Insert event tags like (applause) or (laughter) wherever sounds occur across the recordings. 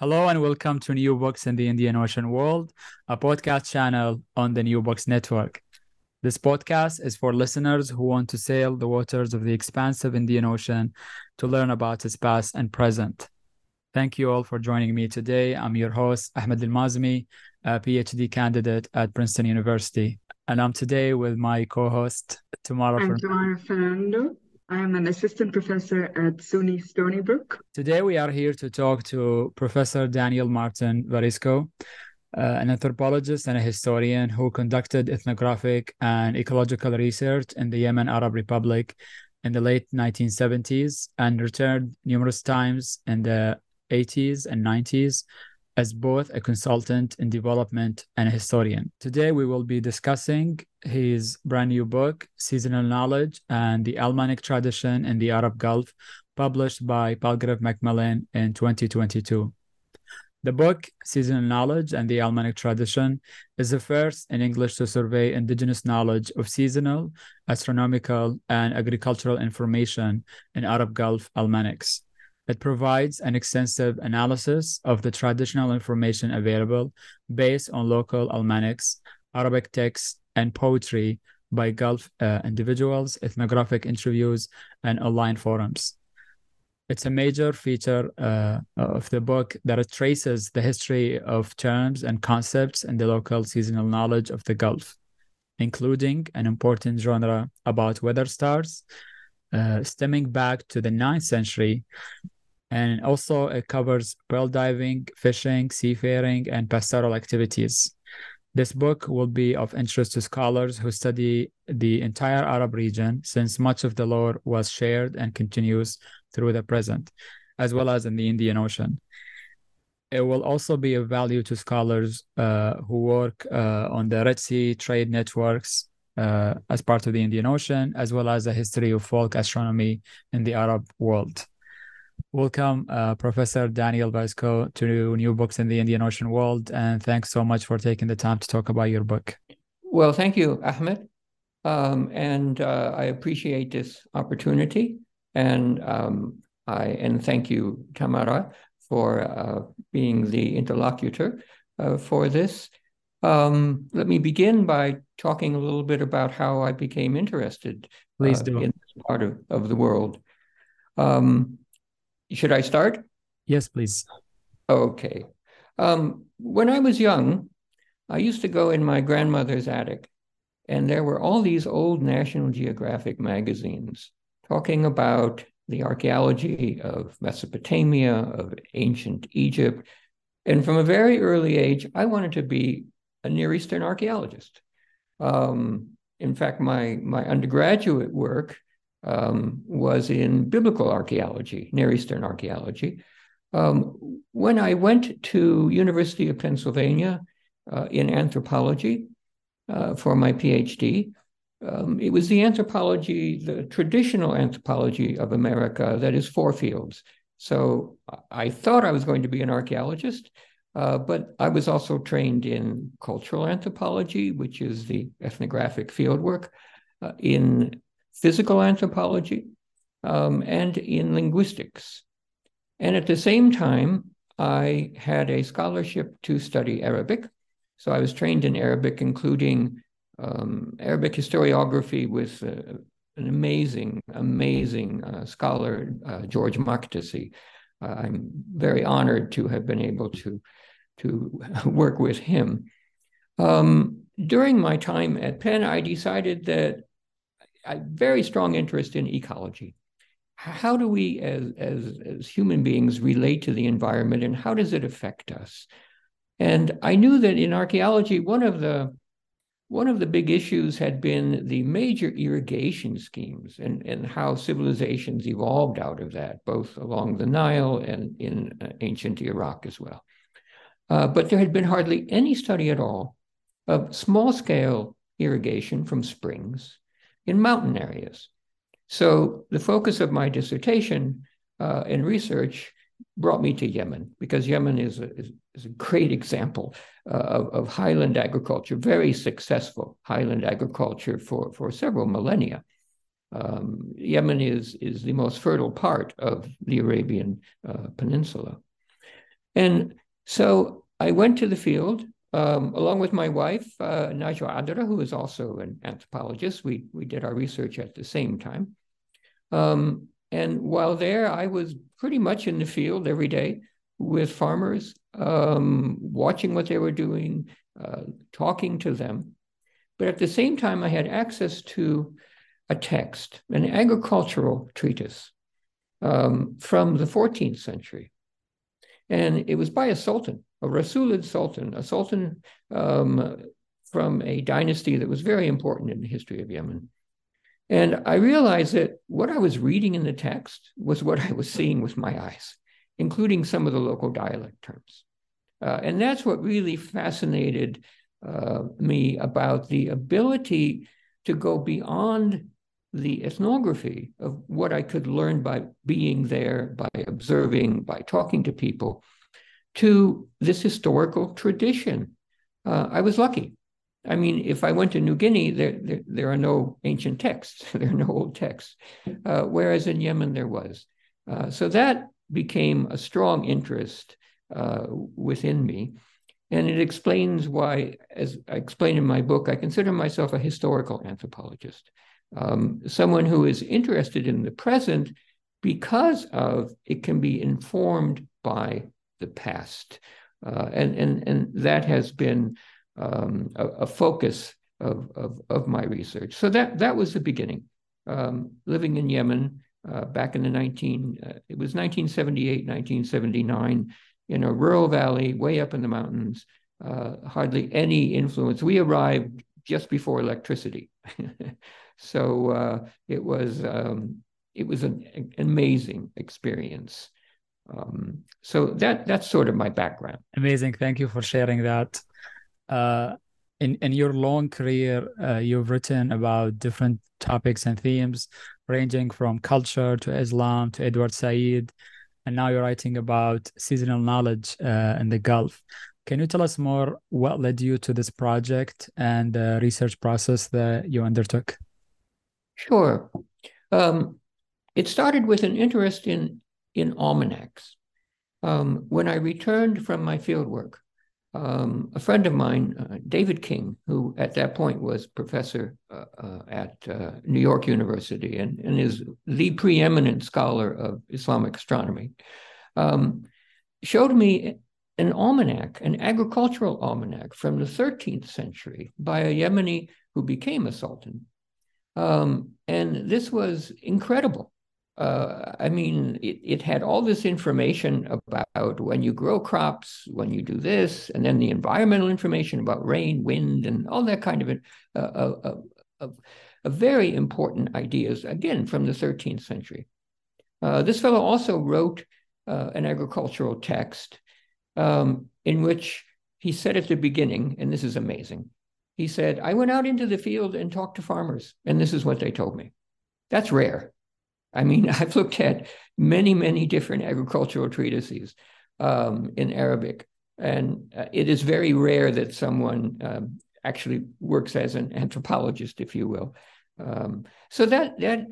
Hello and welcome to New Books in the Indian Ocean World, a podcast channel on the New Books Network. This podcast is for listeners who want to sail the waters of the expansive Indian Ocean to learn about its past and present. Thank you all for joining me today. I'm your host, Ahmed Al-Mazmi, a PhD candidate at Princeton University. And I'm today with my co-host, Tamara. I'm Fernando. I am an assistant professor at SUNY Stony Brook. Today, we are here to talk to Professor Daniel Martin Varisco, uh, an anthropologist and a historian who conducted ethnographic and ecological research in the Yemen Arab Republic in the late 1970s and returned numerous times in the 80s and 90s as both a consultant in development and a historian. Today, we will be discussing his brand new book, Seasonal Knowledge and the Almanac Tradition in the Arab Gulf, published by Palgrave Macmillan in 2022. The book, Seasonal Knowledge and the Almanac Tradition, is the first in English to survey indigenous knowledge of seasonal, astronomical, and agricultural information in Arab Gulf almanacs. It provides an extensive analysis of the traditional information available based on local almanacs, Arabic texts, and poetry by Gulf uh, individuals, ethnographic interviews, and online forums. It's a major feature uh, of the book that it traces the history of terms and concepts and the local seasonal knowledge of the Gulf, including an important genre about weather stars, uh, stemming back to the 9th century and also it covers pearl diving, fishing, seafaring, and pastoral activities. This book will be of interest to scholars who study the entire Arab region, since much of the lore was shared and continues through the present, as well as in the Indian Ocean. It will also be of value to scholars uh, who work uh, on the Red Sea trade networks uh, as part of the Indian Ocean, as well as the history of folk astronomy in the Arab world. Welcome, uh, Professor Daniel Varisco, to New Books in the Indian Ocean World. And thanks so much for taking the time to talk about your book. Well, thank you, Ahmed. Um, and uh, I appreciate this opportunity. And um, I and thank you, Tamara, for uh, being the interlocutor uh, for this. Um, let me begin by talking a little bit about how I became interested Please uh, do. in this part of, of the world. Um, should I start? Yes, please. Okay. Um, when I was young, I used to go in my grandmother's attic, and there were all these old National Geographic magazines talking about the archaeology of Mesopotamia, of ancient Egypt. And from a very early age, I wanted to be a Near Eastern archaeologist. Um, in fact, my, my undergraduate work um, was in biblical archaeology, Near Eastern archaeology. Um, when I went to University of Pennsylvania uh, in anthropology uh, for my PhD, um, it was the anthropology, the traditional anthropology of America that is four fields. So I thought I was going to be an archaeologist, uh, but I was also trained in cultural anthropology, which is the ethnographic fieldwork, uh, in physical anthropology, um, and in linguistics. And at the same time, I had a scholarship to study Arabic. So I was trained in Arabic, including um, Arabic historiography with uh, an amazing, amazing uh, scholar, uh, George Makdisi. I'm very honored to have been able to, to (laughs) work with him. Um, during my time at Penn, I decided that a very strong interest in ecology. How do we, as, as, as human beings, relate to the environment and how does it affect us? And I knew that in archaeology, one of the one of the big issues had been the major irrigation schemes and, and how civilizations evolved out of that, both along the Nile and in uh, ancient Iraq as well. Uh, but there had been hardly any study at all of small scale irrigation from springs in mountain areas. So the focus of my dissertation uh, and research brought me to Yemen because Yemen is a, is, is a great example uh, of, of, highland agriculture, very successful highland agriculture for, for several millennia. Um, Yemen is, is the most fertile part of the Arabian uh, Peninsula. And so I went to the field um, along with my wife, uh, Najwa Adra, who is also an anthropologist. We, we did our research at the same time. Um, and while there, I was pretty much in the field every day with farmers, um, watching what they were doing, uh, talking to them. But at the same time, I had access to a text, an agricultural treatise um, from the 14th century. And it was by a sultan, a Rasulid sultan, a sultan um, from a dynasty that was very important in the history of Yemen. And I realized that what I was reading in the text was what I was seeing with my eyes, including some of the local dialect terms. Uh, and that's what really fascinated uh, me about the ability to go beyond the ethnography of what I could learn by being there, by observing, by talking to people, to this historical tradition. Uh, I was lucky. I mean, if I went to New Guinea, there, there, there are no ancient texts, (laughs) there are no old texts, uh, whereas in Yemen there was. Uh, so that became a strong interest uh, within me. And it explains why, as I explain in my book, I consider myself a historical anthropologist, um, someone who is interested in the present because of it can be informed by the past. Uh, and, and, and that has been um, a, a, focus of, of, of, my research. So that, that was the beginning. Um, living in Yemen uh, back in the 19, uh, it was 1978, 1979, in a rural valley way up in the mountains, uh, hardly any influence. We arrived just before electricity. (laughs) so uh, it was um, it was an, an amazing experience. Um, so that that's sort of my background. Amazing. Thank you for sharing that. Uh, in in your long career, uh, you've written about different topics and themes, ranging from culture to Islam to Edward Said, and now you're writing about seasonal knowledge uh, in the Gulf. Can you tell us more what led you to this project and the research process that you undertook? Sure. Um, it started with an interest in in almanacs. Um, when I returned from my fieldwork, um, a friend of mine, uh, David King, who at that point was professor uh, uh, at uh, New York University and, and, is the preeminent scholar of Islamic astronomy, um, showed me an almanac, an agricultural almanac from the 13th century by a Yemeni who became a sultan. Um, and this was incredible uh, I mean, it, it had all this information about when you grow crops, when you do this, and then the environmental information about rain, wind, and all that kind of, uh, uh, uh, uh very important ideas, again, from the 13th century. This fellow also wrote an agricultural text um, in which he said at the beginning, and this is amazing, he said, I went out into the field and talked to farmers, and this is what they told me. That's rare. I mean, (laughs) I've looked at many, many different agricultural treatises um, in Arabic, and uh, it is very rare that someone um, actually works as an anthropologist, if you will. Um, so that that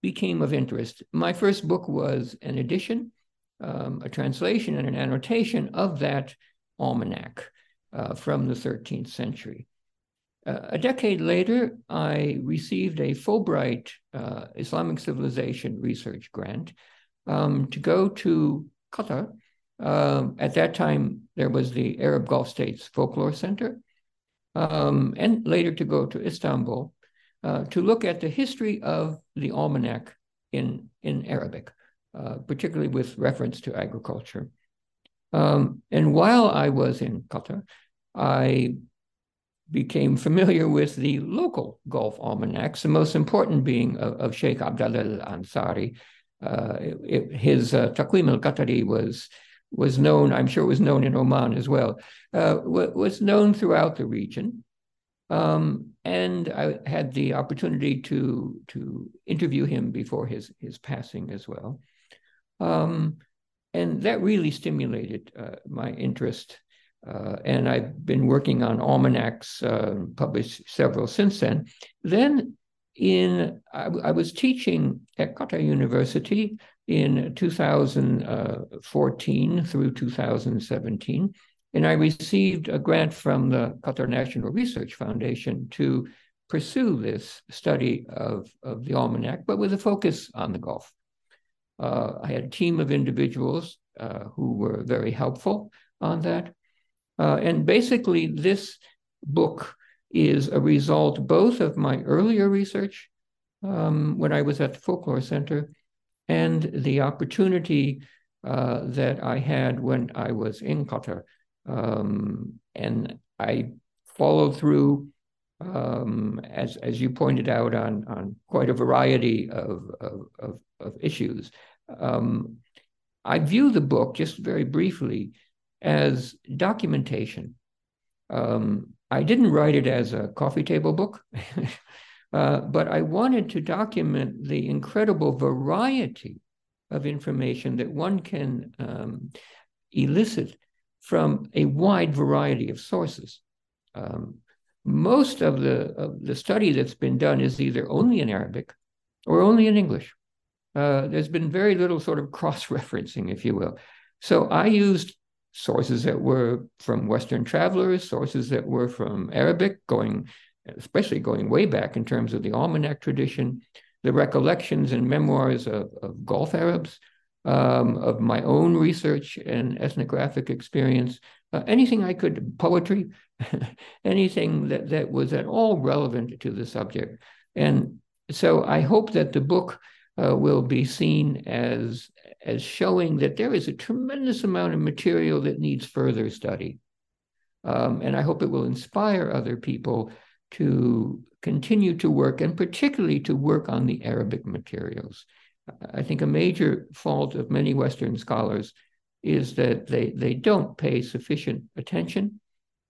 became of interest. My first book was an edition, um, a translation, and an annotation of that almanac uh, from the 13th century. Uh, a decade later, I received a Fulbright uh, Islamic Civilization Research Grant um, to go to Qatar. Um, at that time, there was the Arab Gulf States Folklore Center, um, and later to go to Istanbul uh, to look at the history of the almanac in, in Arabic, uh, particularly with reference to agriculture. Um, and while I was in Qatar, I became familiar with the local Gulf almanacs, the most important being of, of Sheikh Abdallah al-Ansari. Uh, his uh, Taqwim al-Qatari was was known, I'm sure it was known in Oman as well, uh, was known throughout the region. Um, and I had the opportunity to to interview him before his his passing as well, um, and that really stimulated uh, my interest. Uh, and I've been working on almanacs, uh, published several since then. Then, in I, I was teaching at Qatar University in 2014 through 2017 and I received a grant from the Qatar National Research Foundation to pursue this study of, of the almanac, but with a focus on the Gulf. Uh, I had a team of individuals uh, who were very helpful on that. Uh, and basically, this book is a result both of my earlier research um, when I was at the Folklore Center and the opportunity uh, that I had when I was in Qatar um, and I followed through, um, as as you pointed out, on on quite a variety of of, of, of issues. Um, I view the book just very briefly as documentation. Um, I didn't write it as a coffee table book, (laughs) uh, but I wanted to document the incredible variety of information that one can um, elicit from a wide variety of sources. Um, most of the, of the study that's been done is either only in Arabic or only in English. Uh, there's been very little sort of cross (laughs) referencing, if you will. So I used sources that were from Western travelers, sources that were from Arabic, going, especially going way back in terms of the almanac tradition, the recollections and memoirs of, of Gulf Arabs, um, of my own research and ethnographic experience, uh, anything I could, poetry, (laughs) anything that, that was at all relevant to the subject. And so I hope that the book uh, will be seen as, as showing that there is a tremendous amount of material that needs further study. Um, and I hope it will inspire other people to continue to work, and particularly to work on the Arabic materials. I think a major fault of many Western scholars is that they, they don't pay sufficient attention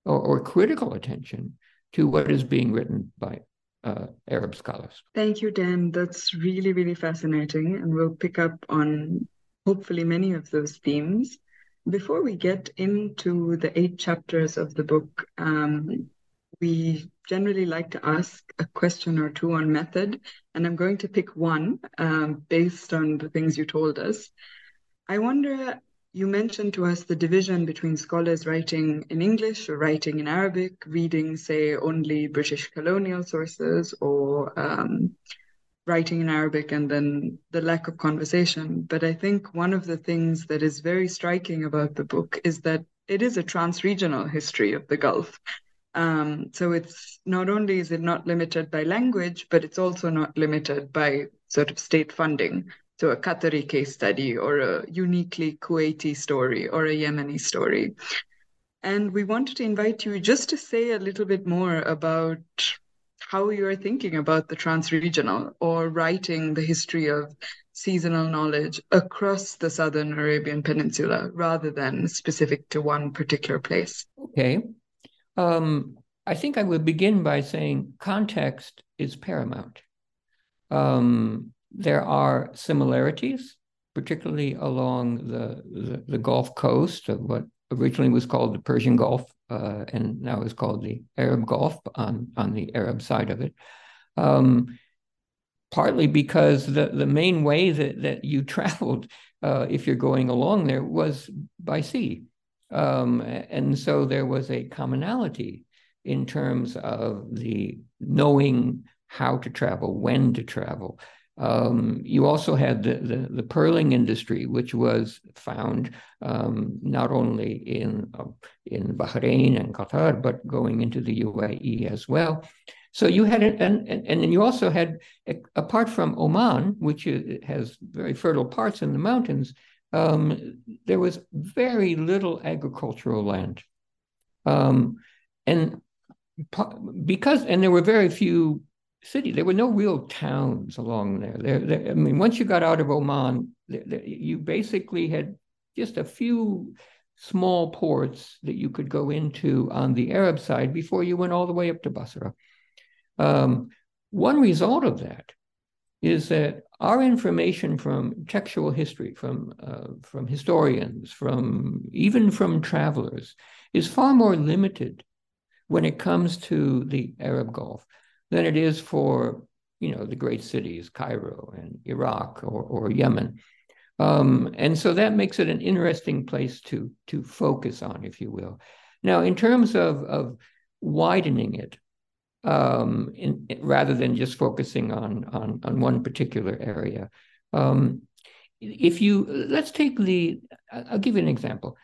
or, or critical attention to what is being written by uh, Arab scholars. Thank you, Dan. That's really, really fascinating. And we'll pick up on hopefully many of those themes. Before we get into the eight chapters of the book, um, we generally like to ask a question or two on method, and I'm going to pick one um, based on the things you told us. I wonder, you mentioned to us the division between scholars writing in English or writing in Arabic, reading, say, only British colonial sources, or um, writing in Arabic and then the lack of conversation. But I think one of the things that is very striking about the book is that it is a trans-regional history of the Gulf. Um, so it's not only is it not limited by language, but it's also not limited by sort of state funding. So a Qatari case study or a uniquely Kuwaiti story or a Yemeni story. And we wanted to invite you just to say a little bit more about how you're thinking about the trans-regional or writing the history of seasonal knowledge across the Southern Arabian Peninsula rather than specific to one particular place. Okay. Um, I think I would begin by saying context is paramount. Um, there are similarities, particularly along the, the, the, Gulf Coast of what originally was called the Persian Gulf uh, and now is called the Arab Gulf on, on the Arab side of it. Um, partly because the, the main way that, that you (laughs) traveled, uh, if you're going along there, was by sea. Um, and so there was a commonality in terms of the knowing how to travel, when to travel. Um, you also had the, the, the, pearling industry, which was found um, not only in, uh, in Bahrain and Qatar, but going into the UAE as well. So you had, and, and, and then you also had, apart from Oman, which has very fertile parts in the mountains, um, there was very little agricultural land. Um, and because, and there were very few cities, there were no real towns along there. There, there I mean, once you got out of Oman, there, you basically had just a few small ports that you could go into on the Arab side before you went all the way up to Basra. Um, one result of that is that our information from textual history, from uh, from historians, from even from travelers, is far more limited when it comes to the Arab Gulf than it is for you know the great cities, Cairo and Iraq or, or Yemen. Um, and so that makes it an interesting place to to focus on, if you will. Now, in terms of of widening it, um, in, rather than just focusing on, on, on one particular area. Um, if you, let's take the, I'll give you an example.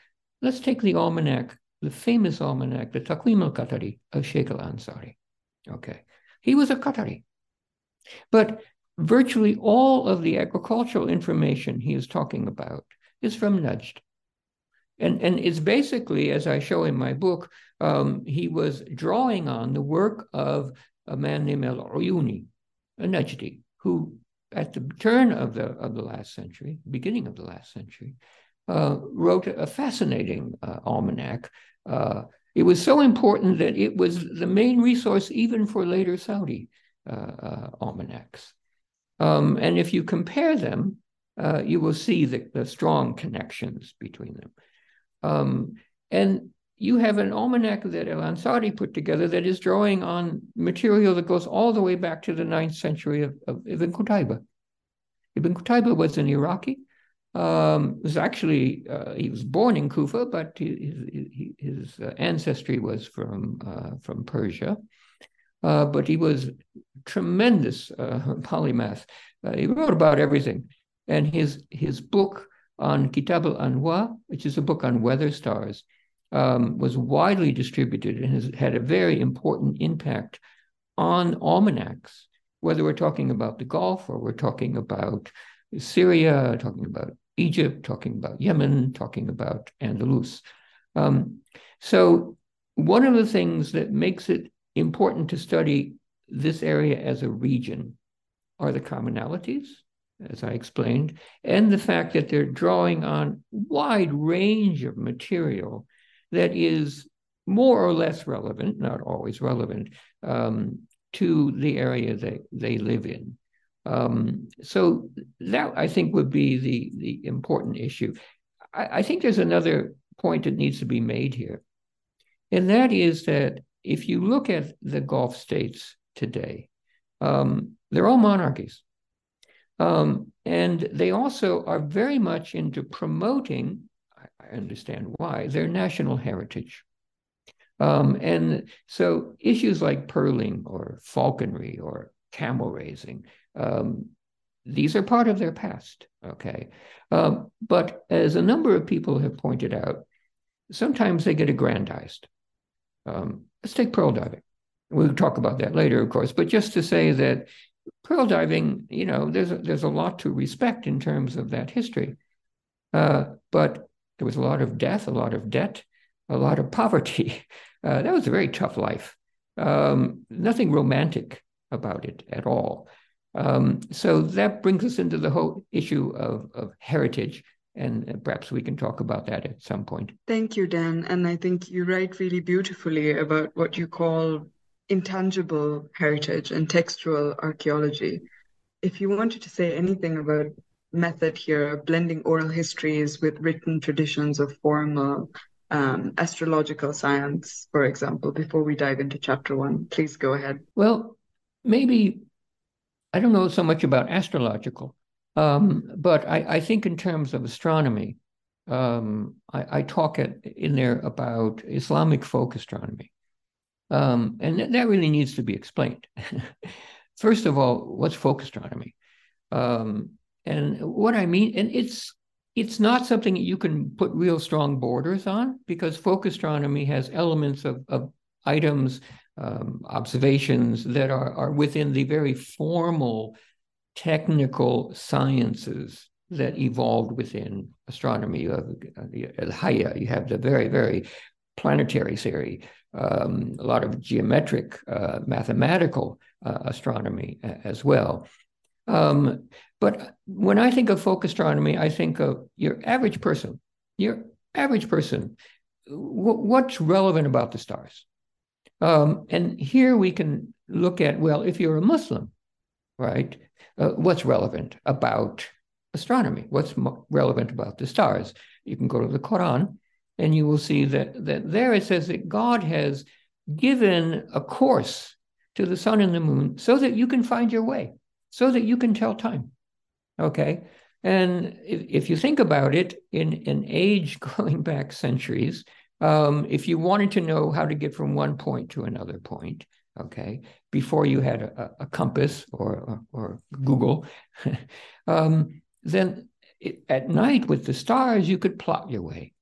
Let's take the almanac, the famous almanac, the Taqwim al-Qatari of Sheikh al-Ansari. Okay. He was a Qatari. But virtually all of the agricultural information he is talking about is from Najd. And, and it's basically, as I show in my book, um, he was drawing on the work of a man named El Uyuni, a Najdi, who at the turn of the, of the last century, beginning of the last century, uh, wrote a fascinating uh, almanac. Uh, it was so important that it was the main resource even for later Saudi uh, uh, almanacs. Um, and if you compare them, uh, you will see the, the strong connections between them. Um, and you have an almanac that El Ansari put together that is drawing on material that goes all the way back to the ninth century of, of Ibn Qutayba. Ibn Qutayba was an Iraqi. Um, was actually uh, he was born in Kufa, but his, his, his uh, ancestry was from uh, from Persia. Uh, but he was tremendous uh, (laughs) polymath. Uh, he wrote about everything, and his his book on Kitab al Anwa, which is a book on weather stars, um, was widely distributed and has had a very important impact on almanacs, whether we're talking about the Gulf or we're talking about Syria, talking about Egypt, talking about Yemen, talking about Andalus. Um, so, one of the things that makes it important to study this area as a region are the commonalities as I explained, and the fact that they're drawing on wide range of material that is more or less relevant, not always relevant, um, to the area that they live in. Um, so that I think would be the the important issue. I, I think there's another point that needs to be made here, and that is that if you look at the Gulf states today, um, they're all monarchies. Um, and they also are very much into promoting, I understand why, their national heritage. Um, and so issues like pearling or falconry or camel raising, um, these are part of their past, okay? Um, but as a number of people have pointed out, sometimes they get aggrandized. Um, let's take pearl diving. We'll talk about that later, of course, but just to say that pearl diving, you know, there's a, there's a lot to respect in terms of that history. Uh, but there was a lot of death, a lot of debt, a lot of poverty. (laughs) Uh, that was a very tough life. Um, nothing romantic about it at all. Um, so that brings us into the whole issue of, of heritage. And perhaps we can talk about that at some point. Thank you, Dan. And I think you write really beautifully about what you call intangible heritage and textual archaeology. If you wanted to say anything about method here, blending oral histories with written traditions of formal um, astrological science, for example, before we dive into chapter one, please go ahead. Well, maybe I don't know so much about astrological, um, but I, I, think in terms of astronomy, um, I, I, talk it in there about Islamic folk astronomy. Um, and that really needs to be explained. (laughs) First of all, what's folk astronomy? Um, and what I mean, and it's it's not something that you can put real strong borders on because folk astronomy has elements of, of items, um, observations that are, are within the very formal technical sciences that evolved within astronomy. You have the Haya, you have the very, very planetary theory, um, a lot of geometric, uh, mathematical uh, astronomy as well. Um, but when I think of folk astronomy, I think of your average person, your average person. W- what's relevant about the stars? Um, and here we can look at well, if you're a Muslim, right, uh, what's relevant about astronomy? What's mo- relevant about the stars? You can go to the Quran, and you will see that that there it says that God has given a course to the sun and the moon so that you can find your way, so that you can tell time. Okay. And if, if you think about it, in an age (laughs) going back centuries, um, if you wanted to know how to get from one point to another point, okay, before you had a, a compass or, or, Google, (laughs) um, then it, at night with the stars, you could plot your way.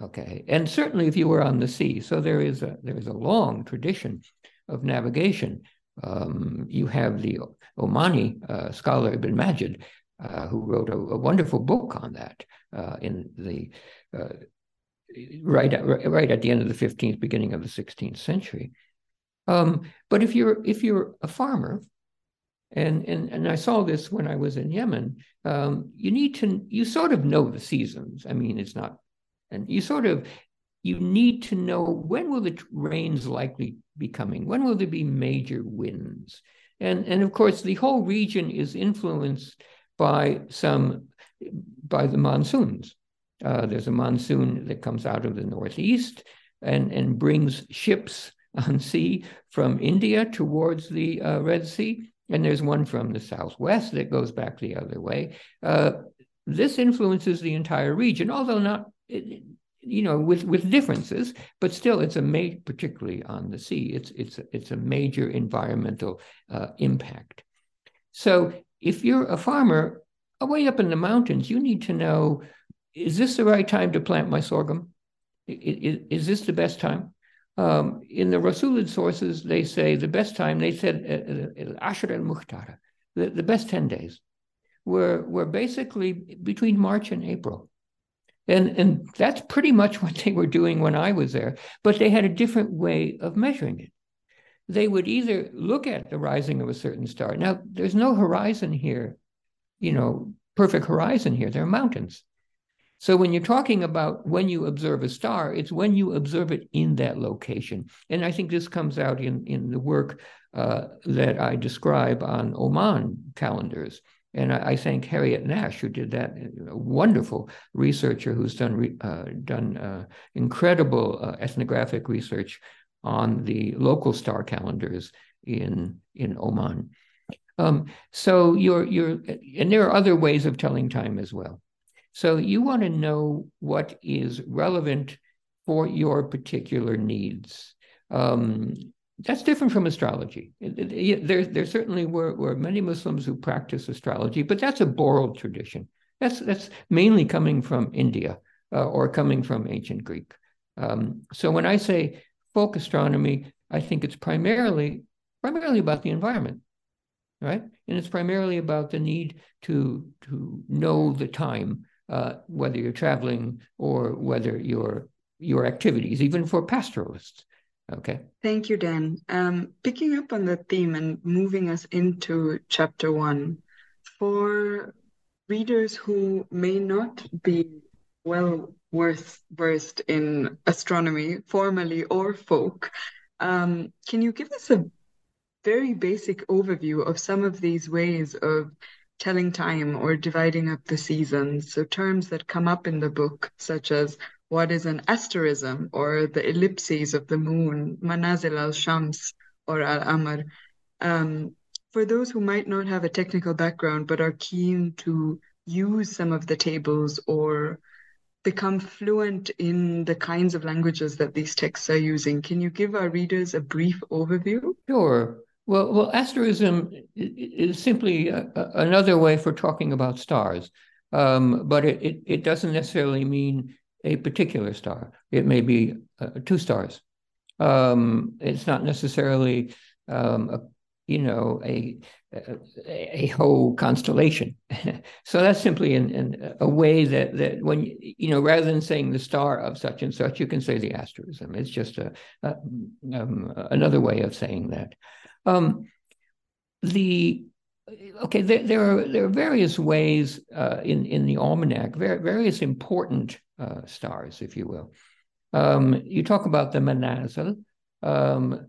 Okay. And certainly if you were on the sea. So there is a there is a long tradition of navigation. Um, you have the Omani uh, scholar Ibn Majid, uh, who wrote a, a, wonderful book on that uh, in the uh, right at, right at the end of the 15th, beginning of the 16th century. Um, but if you're if you're a farmer, and and and I saw this when I was in Yemen, um, you need to you sort of know the seasons. I mean, it's not, and you sort of you need to know when will the rains likely be coming, when will there be major winds, and and of course the whole region is influenced by some by the monsoons. Uh, there's a monsoon that comes out of the northeast and, and brings ships (laughs) on sea from India towards the uh, Red Sea. And there's one from the southwest that goes back the other way. Uh, this influences the entire region, although not, you know, with, with differences, but still it's a major, particularly on the sea, it's, it's, it's a major environmental uh, impact. So if you're a farmer, way up in the mountains, you need to know is this the right time to plant my sorghum? Is, is this the best time? Um, in the Rasulid sources, they say the best time, they said uh, uh, uh, Ashr al Muhtara, the, the best 10 days, were, were basically between March and April. And, and that's pretty much (laughs) what they were doing when I was there, but they had a different way of measuring it. They would either look at the rising of a certain star. Now, there's no horizon here, you know, perfect horizon here. There are mountains. So when you're talking about when you observe a star, it's when you observe it in that location. And I think this comes out in, in the work uh, that I describe on Oman calendars. And I, I, thank Harriet Nash, who did that, a wonderful researcher who's done, uh, done uh, incredible uh, ethnographic research on the local star calendars in, in Oman. Um, so you're, you're, and there are other ways of telling time as well. So you want to know what is relevant for your particular needs. Um, that's different from astrology. There, there certainly were, were many Muslims who practice astrology, but that's a borrowed tradition. That's that's mainly coming from India uh, or coming from ancient Greek. Um, so when I say folk astronomy, I think it's primarily primarily about the environment, right? And it's primarily about the need to to know the time uh, whether you're traveling or whether your your activities, even for pastoralists. Okay. Thank you, Dan. Um, picking up on that theme and moving us into chapter one, for readers who may not be well worth versed in astronomy, formally or folk, um, can you give us a very basic overview of some of these ways of telling time or dividing up the seasons. So terms that come up in the book, such as what is an asterism or the ellipses of the moon, manazil al-shams or al-amr. Um, for those who might not have a technical background but are keen to use some of the tables or become fluent in the kinds of languages that these texts are using, can you give our readers a brief overview? Sure. Well, well, asterism is simply a, a, another way for talking about stars, um, but it, it, it doesn't necessarily mean a particular star. It may be uh, two stars. Um, it's not necessarily um, a, you know a, a, a whole constellation. (laughs) so that's simply an, a way that that when you know rather than saying the star of such and such, you can say the asterism. It's just a, a um, another way of saying that. Um, the okay, there, there, are there are various ways uh, in in the almanac, various important uh, stars, if you will. Um, you talk about the Manazil. Um,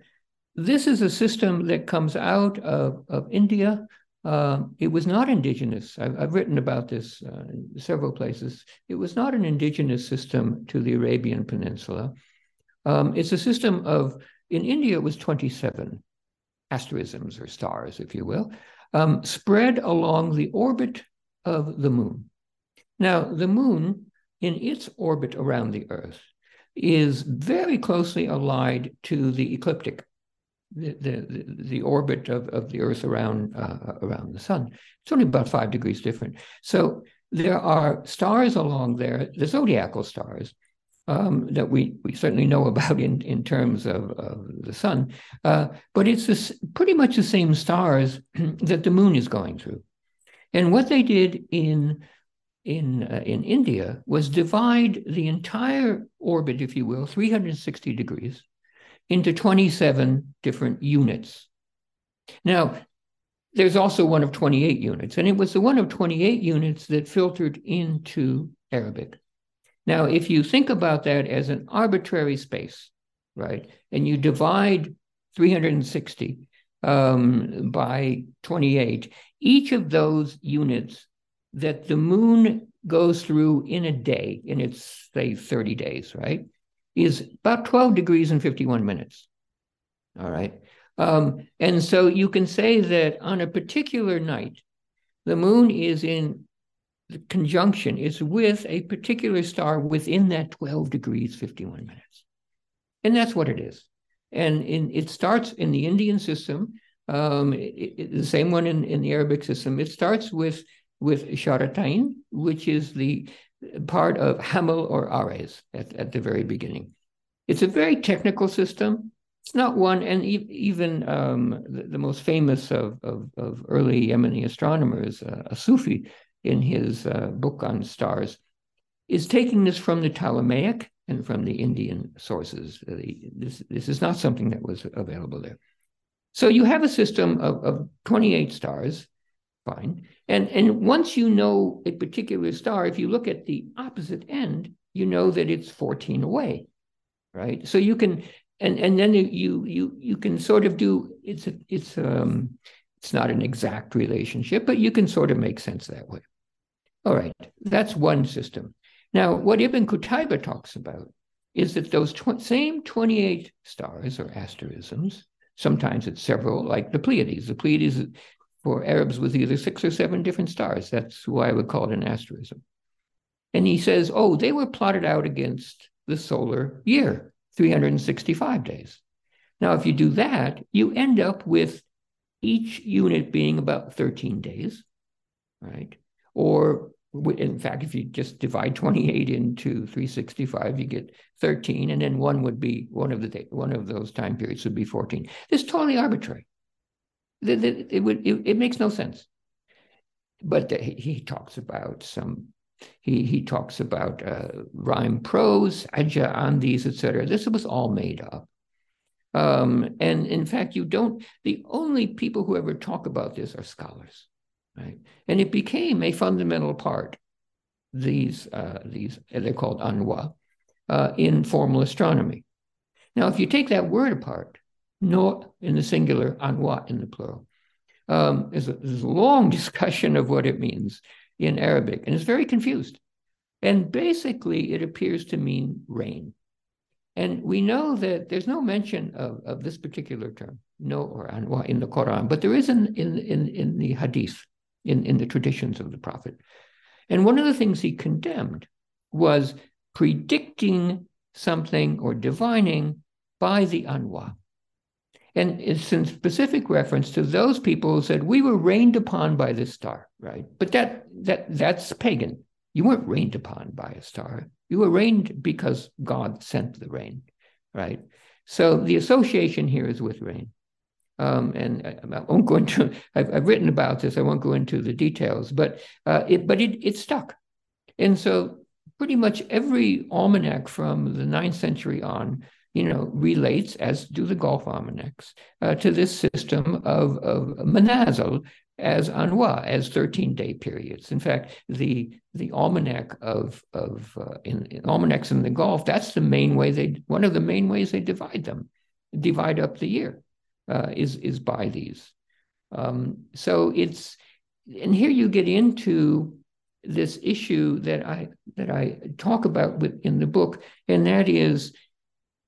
this is a system that comes out of, of India. Uh, it was not indigenous. I've, I've written about this uh, in several places. It was not an indigenous system to the Arabian Peninsula. Um, it's a system of, in India, it was 27 asterisms or stars, if you will, um, spread along the orbit of the moon. Now, the moon, in its orbit around the Earth, is very closely allied to the ecliptic, the, the, the orbit of, of the Earth around, uh, around the sun. It's only about five degrees different. So there are stars along there, the zodiacal stars, um, that we, we certainly know (laughs) about in, in terms of, of the sun, uh, but it's this, pretty much the same stars (clears throat) that the moon is going through. And what they did in in uh, in India was divide the entire orbit, if you will, 360 degrees, into 27 different units. Now, there's also one of 28 units, and it was the one of 28 units that filtered into Arabic. Now, if you think about that as an arbitrary space, right, and you divide 360 um, by 28, each of those units that the moon goes through in a day, in its, say, 30 days, right, is about 12 degrees and 51 minutes. All right. Um, and so you can say that on a particular night, the moon is in the conjunction is with a particular star within that 12 degrees 51 minutes. And that's what it is. And in, it starts in the indian system um, it, it, the same one in, in the arabic system. It starts with with sharatain which is the part of hamil or Aries at, at the very beginning. It's a very technical system. It's not one, and e- even um, the, the, most famous of, of, of, early Yemeni astronomers, uh, a Sufi, in his uh, book on stars, is taking this from the Ptolemaic and from the Indian sources. Uh, this, this is not something that was available there. So you have a system of, of 28 stars, fine. And, and once you know a particular star, if you look at the opposite end, you know that it's 14 away, right? So you can, and, and then you, you, you can sort of do, it's, a, it's, um, it's not an exact relationship, but you can sort of make sense that way. All right, that's one system. Now, what Ibn Qutayba talks about is that those tw- same 28 stars or asterisms, sometimes it's several, like the Pleiades. The Pleiades for Arabs was either six or seven different stars. That's why I would call it an asterism. And he says, oh, they were plotted out against the solar year, 365 days. Now, if you do that, you end up with each unit being about 13 days, right? Or in fact, if you just divide 28 into 365, you get 13, and then one would be one of the one of those time periods would be 14. This is totally arbitrary. It, would it, it, makes no sense. But he talks about some. He he talks about uh, rhyme prose, aja on these, etc. This was all made up. Um, and in fact, you don't. The only people who ever talk about this are scholars right? And it became a fundamental part. These uh, these they're called anwa uh, in formal astronomy. Now, if you take that word apart, no in the singular, anwa in the plural, um, there's, a, a long (laughs) discussion of what it means in Arabic, and it's very confused. And basically, it appears to mean rain. And we know that there's no mention of, of this particular term, no or anwa in the Quran, but there is in, in, in, in the Hadith in, in the traditions of the prophet. And one of the things he condemned was predicting something or divining by the anwa. And it's in specific reference to those people who said, We were rained upon by this star, right? But that that that's pagan. You weren't rained upon by a star. You were rained because God sent the rain, right? So the association here is with rain. Um, and I, I, won't go into. I've, I've, written about this. I won't go into the details, but uh, it but it it stuck, and so pretty much every almanac from the ninth century on, you know, relates as do the Gulf almanacs uh, to this system of of manazil as anwa as 13 day periods. In fact, the the almanac of of uh, in, in almanacs in the Gulf that's the main way they one of the main ways they divide them, divide up the year uh, is is by these. Um, so it's and here you get into this issue that I that I talk about with, in the book, and that is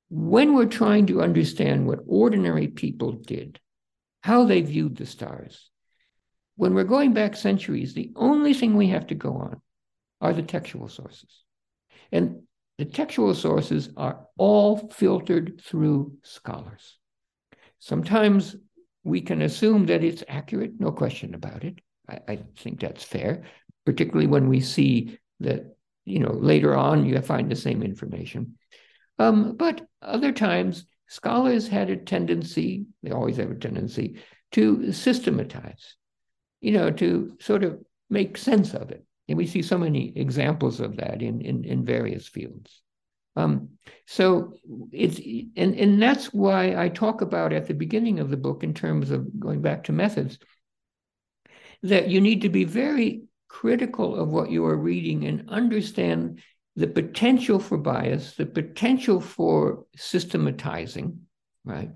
when we're trying to understand what ordinary people did, how they viewed the stars. When we're going back centuries, the only thing we have to go on are the textual sources. And the textual sources are all filtered through scholars. Sometimes we can assume that it's accurate, no question about it. I, I think that's fair, particularly when we see that, you know, later on you find the same information. Um, but other times, scholars had a tendency, they always have a tendency, to systematize, you know, to sort of make sense of it. And we see so many examples of that in, in, in various fields. Um, so it's and and that's why I talk about at the beginning of the book in terms of going back to methods that you need to be very critical of what you are reading and understand the potential for bias, the potential for systematizing, right?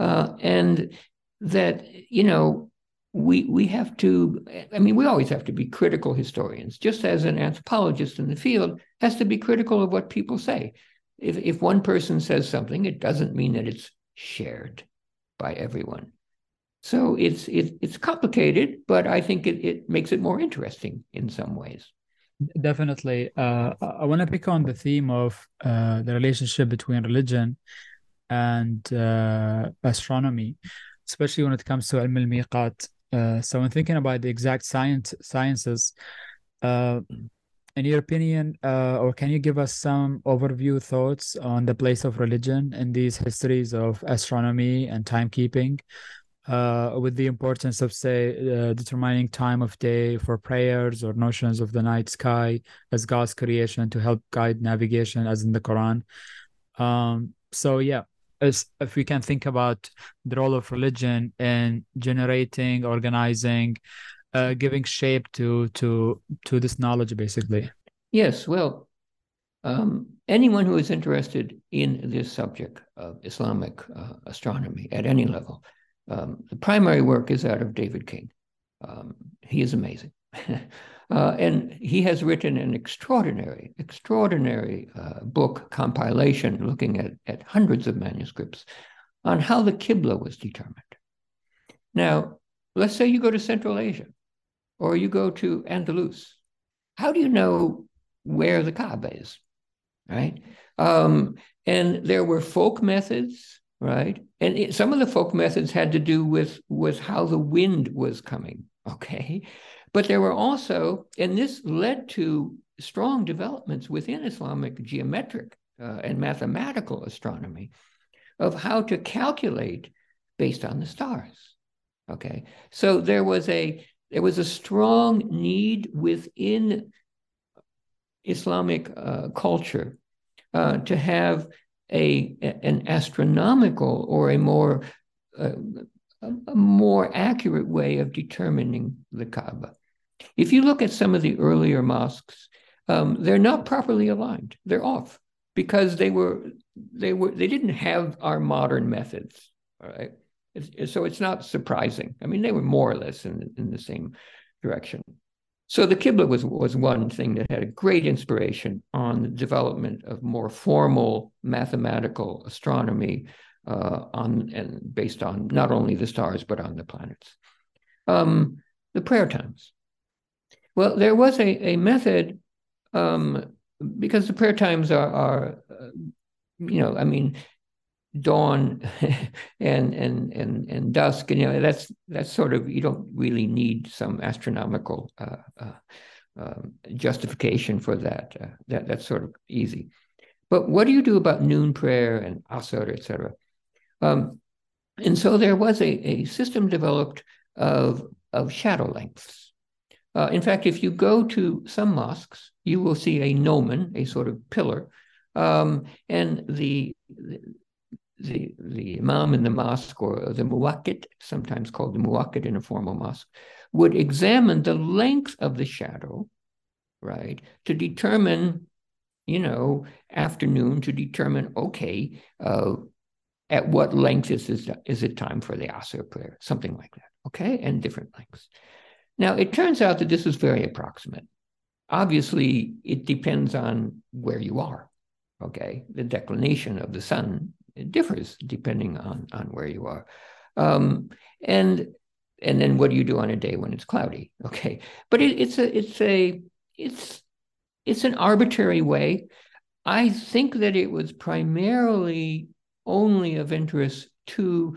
Uh, and that you know we we have to i mean we always have to be critical historians. Just as an anthropologist in the field has to be critical of what people say. If if one person says something it doesn't mean that it's shared by everyone. So it's it, it's complicated but i think it, it makes it more interesting in some ways. Definitely. Uh, i want to pick on the theme of uh, the relationship between religion and uh, astronomy especially when it comes to al-miqat uh, so when thinking about the exact science sciences, uh, in your opinion, uh, or can you give us some overview thoughts on the place of religion in these histories of astronomy and timekeeping, uh, with the importance of, say, uh, determining time of day for prayers or notions of the night sky as God's creation to help guide navigation, as in the Quran? Um, so yeah, is if we can think about the role of religion in generating, organizing, uh, giving shape to to to this knowledge, basically. Yes, well, um, anyone who is interested in this subject of Islamic uh, astronomy at any level, um, the primary work is that of David King. Um, he is amazing. (laughs) Uh, and he has written an extraordinary, extraordinary uh, book compilation looking at, at hundreds of manuscripts on how the Qibla was determined. Now, let's say you go to Central Asia or you go to Andalus. How do you know where the Kaaba is? Right? Um, and there were folk methods, right? And it, some of the folk methods had to do with, with how the wind was coming, (laughs) okay? But there were also, and this led to strong developments within Islamic geometric uh, and mathematical astronomy of how to calculate based on the stars. Okay, so there was a there was a strong need within Islamic uh, culture uh, to have a an astronomical or a more uh, a more accurate way of determining the Kaaba. If you look at some of the earlier mosques, um, they're not properly aligned. They're off because they were they were they didn't have our modern methods. All right, it's, so it's not surprising. I mean, they were more or less in in the same direction. So the Qibla was was one thing that had a great inspiration on the development of more formal mathematical astronomy uh, on and based on not only the stars but on the planets. Um, the prayer times. Well, there was a, a method um, because the prayer times are, are uh, you know, I mean, dawn (laughs) and and and and dusk and you know that's that's sort of you don't really need some astronomical uh, uh, um, justification for that uh, that that's sort of easy. But what do you do about noon prayer and asr etc um, and so there was a, a system developed of of shadow lengths uh, in fact if you go to some mosques you will see a gnomon a sort of pillar um, and the, the the, imam in the mosque or the muwakkit, sometimes called the muwakkit in a formal mosque, would examine the length of the shadow, right, to determine, you know, afternoon to determine, okay, uh, at what length is, this, is it time for the Asr prayer, something like that, okay, and different lengths. Now, it turns out that this is very approximate. Obviously, it depends on where you are, okay? The declination of the sun differs depending on on where you are um, and and then what do you do on a day when it's cloudy (laughs) okay but it, it's a it's a it's it's an arbitrary way i think that it was primarily only of interest to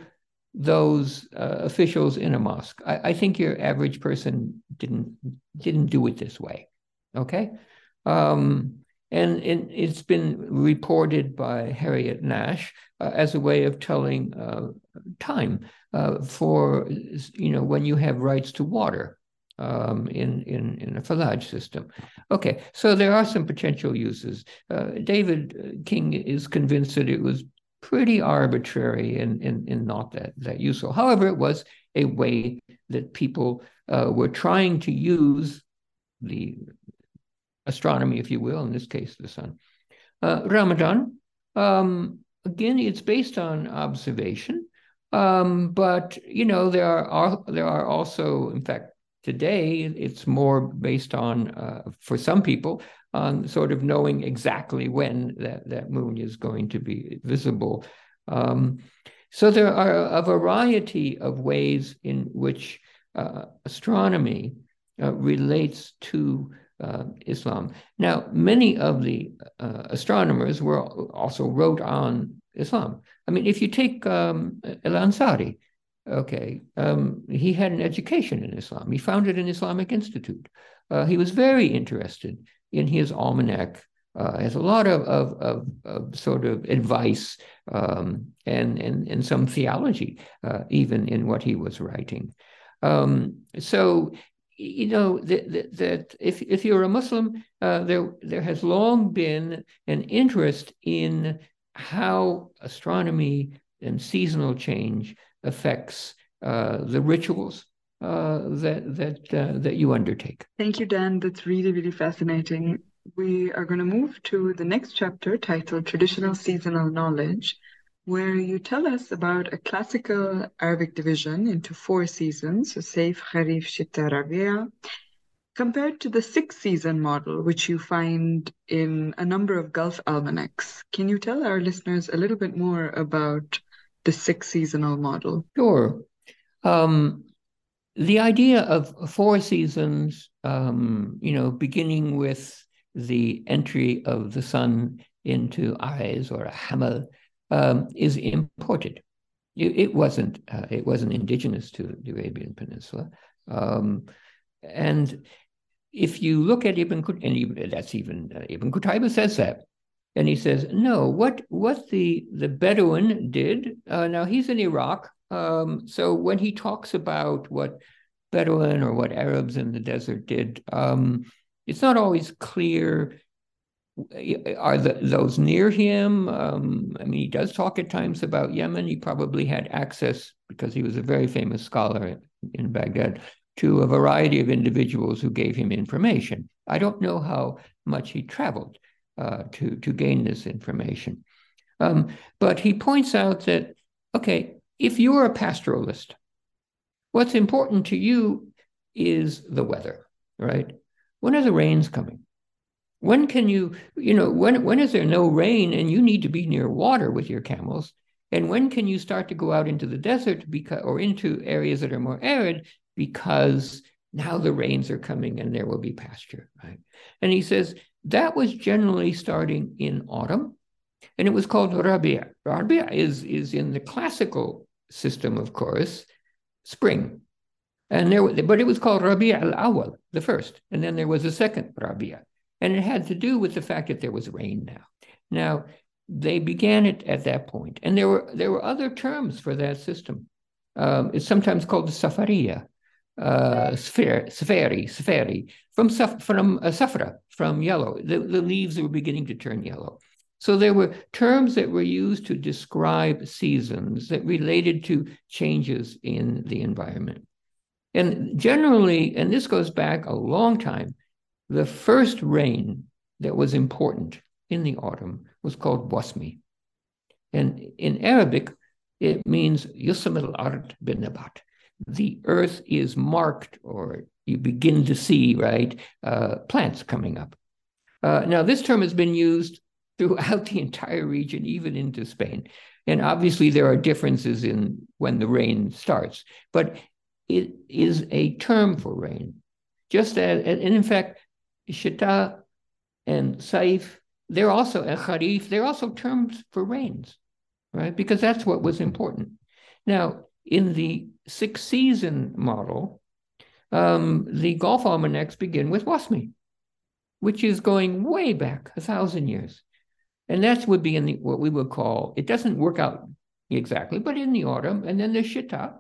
those uh, officials in a mosque I, I, think your average person didn't didn't do it this way okay um, and it, has been reported by Harriet Nash uh, as a way of telling uh, time uh, for, you know, when you have rights to water um, in, in, in a falaj system. Okay, so there are some potential uses. Uh, David King is convinced that it was pretty arbitrary and, and, not that, that useful. However, it was a way that people uh, were trying to use the astronomy, if you will, in this case, the sun. Uh, Ramadan, um, again, it's based on observation, um, but you know there are there are also, in fact, today it's more based on, uh, for some people, on sort of knowing exactly when that that moon is going to be visible. Um, so there are a variety of ways in which uh, astronomy uh, relates to uh, Islam. Now, many of the uh, astronomers were also wrote on Islam. I mean, if you take um, Al Ansari, okay, um, he had an education in Islam. He founded an Islamic institute. Uh, he was very interested in his almanac. Uh, has a lot of, of, of, of sort of advice um, and, and, and some theology, uh, even in what he was writing. Um, so you know that, that, if if you're a Muslim, uh, there there has long been an interest in how astronomy and seasonal change affects uh, the rituals uh, that that uh, that you undertake. Thank you, Dan. That's really really fascinating. We are going to move to the next chapter titled "Traditional Seasonal Knowledge." where you tell us about a classical Arabic division into four seasons, so Saif, Kharif, Shita, Rabia, compared to the six season model, which you find in a number of Gulf almanacs. Can you tell our listeners a little bit more about the six seasonal model? Sure. Um, the idea of four seasons, um, you know, beginning with the entry of the sun into Aries or a Hamal, um, is imported. It, it wasn't uh, it wasn't indigenous to the Arabian Peninsula, um, and if you look at Ibn Qut- and even, that's even uh, Ibn Qutayba says that, and he says no. What what the the Bedouin did uh, now he's in Iraq, um, so when he talks about what Bedouin or what Arabs in the desert did, um, it's not always clear are the, those near him? Um, I mean, he does talk at times about Yemen. He probably had access, because he was a very famous scholar in Baghdad, to a variety of individuals who gave him information. I don't know how much he traveled uh, to, to gain this information. Um, but he points out that, okay, if you're a pastoralist, what's important to you is the weather, right? When are the rains coming? When can you, you know, when when is there no rain and you need to be near water with your camels? And when can you start to go out into the desert because or into areas that are more arid because now the rains are coming and there will be pasture, right? And he says that was generally starting in autumn And it was called Rabia. Rabia is, is in the classical system, of course, spring. And there, but it was called Rabia al Awal, the first. And then there was a second Rabia. And it had to do with the fact that there was rain now. Now, they began it at that. And there were there were other terms for that system. Um, it's sometimes called the Safaria, uh, safari, from from uh, safra, from yellow. The, the leaves were beginning to turn yellow. So there were terms that were used to describe seasons that related to changes in the environment. And generally, and this goes back a long time, the first rain that was important in the autumn was called wasmi. And in Arabic, it means yusam al-ard bin nabat. The earth is marked, or you begin to see, right, uh, plants coming up. Uh, now, this term has been used throughout the entire region, even into Spain. And obviously, there are differences in when the rain starts, but it is a term for rain. Just as, and in fact, shita and saif, they're also, kharif, they're also terms for rains, right? Because that's what was important. Now, in the six season model, um, the Gulf almanacs begin with Wasmi, which is going way back a thousand years. And that would be in the, what we would call, it doesn't work out exactly, but in the autumn. And then there's Shita,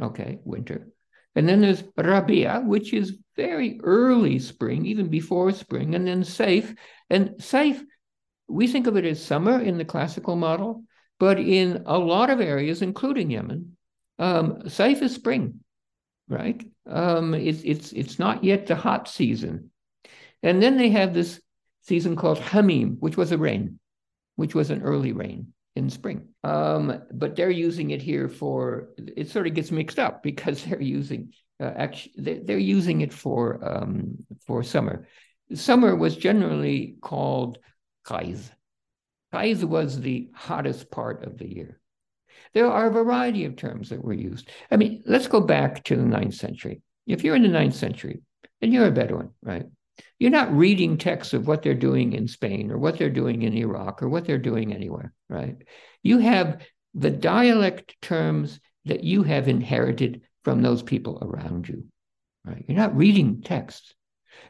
okay, winter. And then there's Rabia, which is very early spring, even before spring. And then Saif. And Saif, we think of it as summer in the classical model, but in a lot of areas, including Yemen, um, Saif is spring, right? Um, it's, it's, it's not yet the hot season. And then they have this season called Hamim, which was a rain which was an early rain in spring. Um, but they're using it here for it sort of gets mixed up because (laughs) they're using uh, actually they're, using it for um, for summer. Summer was generally called Qaiz. Qaiz was the hottest part of the year. There are a variety of terms that were used. I mean, let's go back to the ninth century. If you're in the ninth century and you're a Bedouin, right? You're not reading texts of what they're doing in Spain or what they're doing in Iraq or what they're doing anywhere, right? You have the dialect terms that you have inherited from those people around you, right? You're not reading texts.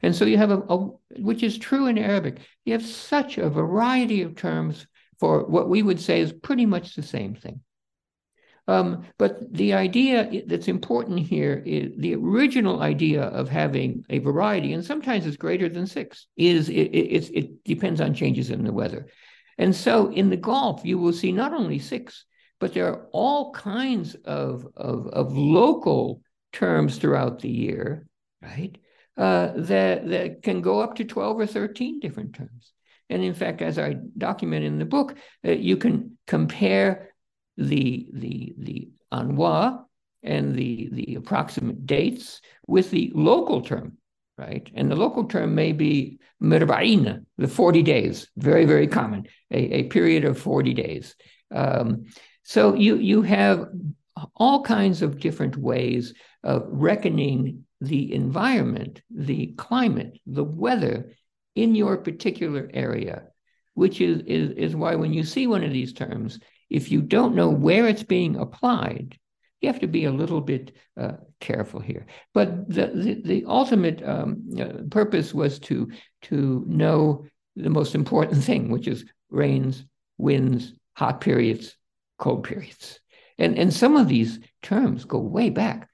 And so you have a, a which is true in Arabic, you have such a variety of terms for what we would say is pretty much the same thing. Um, but the idea that's important here is the original idea of having a variety, and sometimes it's greater than six, is it, it, it depends on changes in the weather. And so in the Gulf, you will see not only six, but there are all kinds of, of, of local terms throughout the year, right? Uh, that, that can go up to 12 or 13 different terms. And in fact, as I document in the book, uh, you can compare the the the anwa and the the approximate dates with the local term, right? And the local term may be mirba'ina, the 40 days, very, very common, a, a period of 40 days. Um, so you you have all kinds of different ways of reckoning the environment, the climate, the weather in your particular area, which is, is, is why when you see one of these terms, if you don't know where it's being applied, you have to be a little bit uh, careful here. But the the, the ultimate um, uh, purpose was to to know the most important thing, which is rains, winds, hot periods, cold periods, and and some of these terms go way back.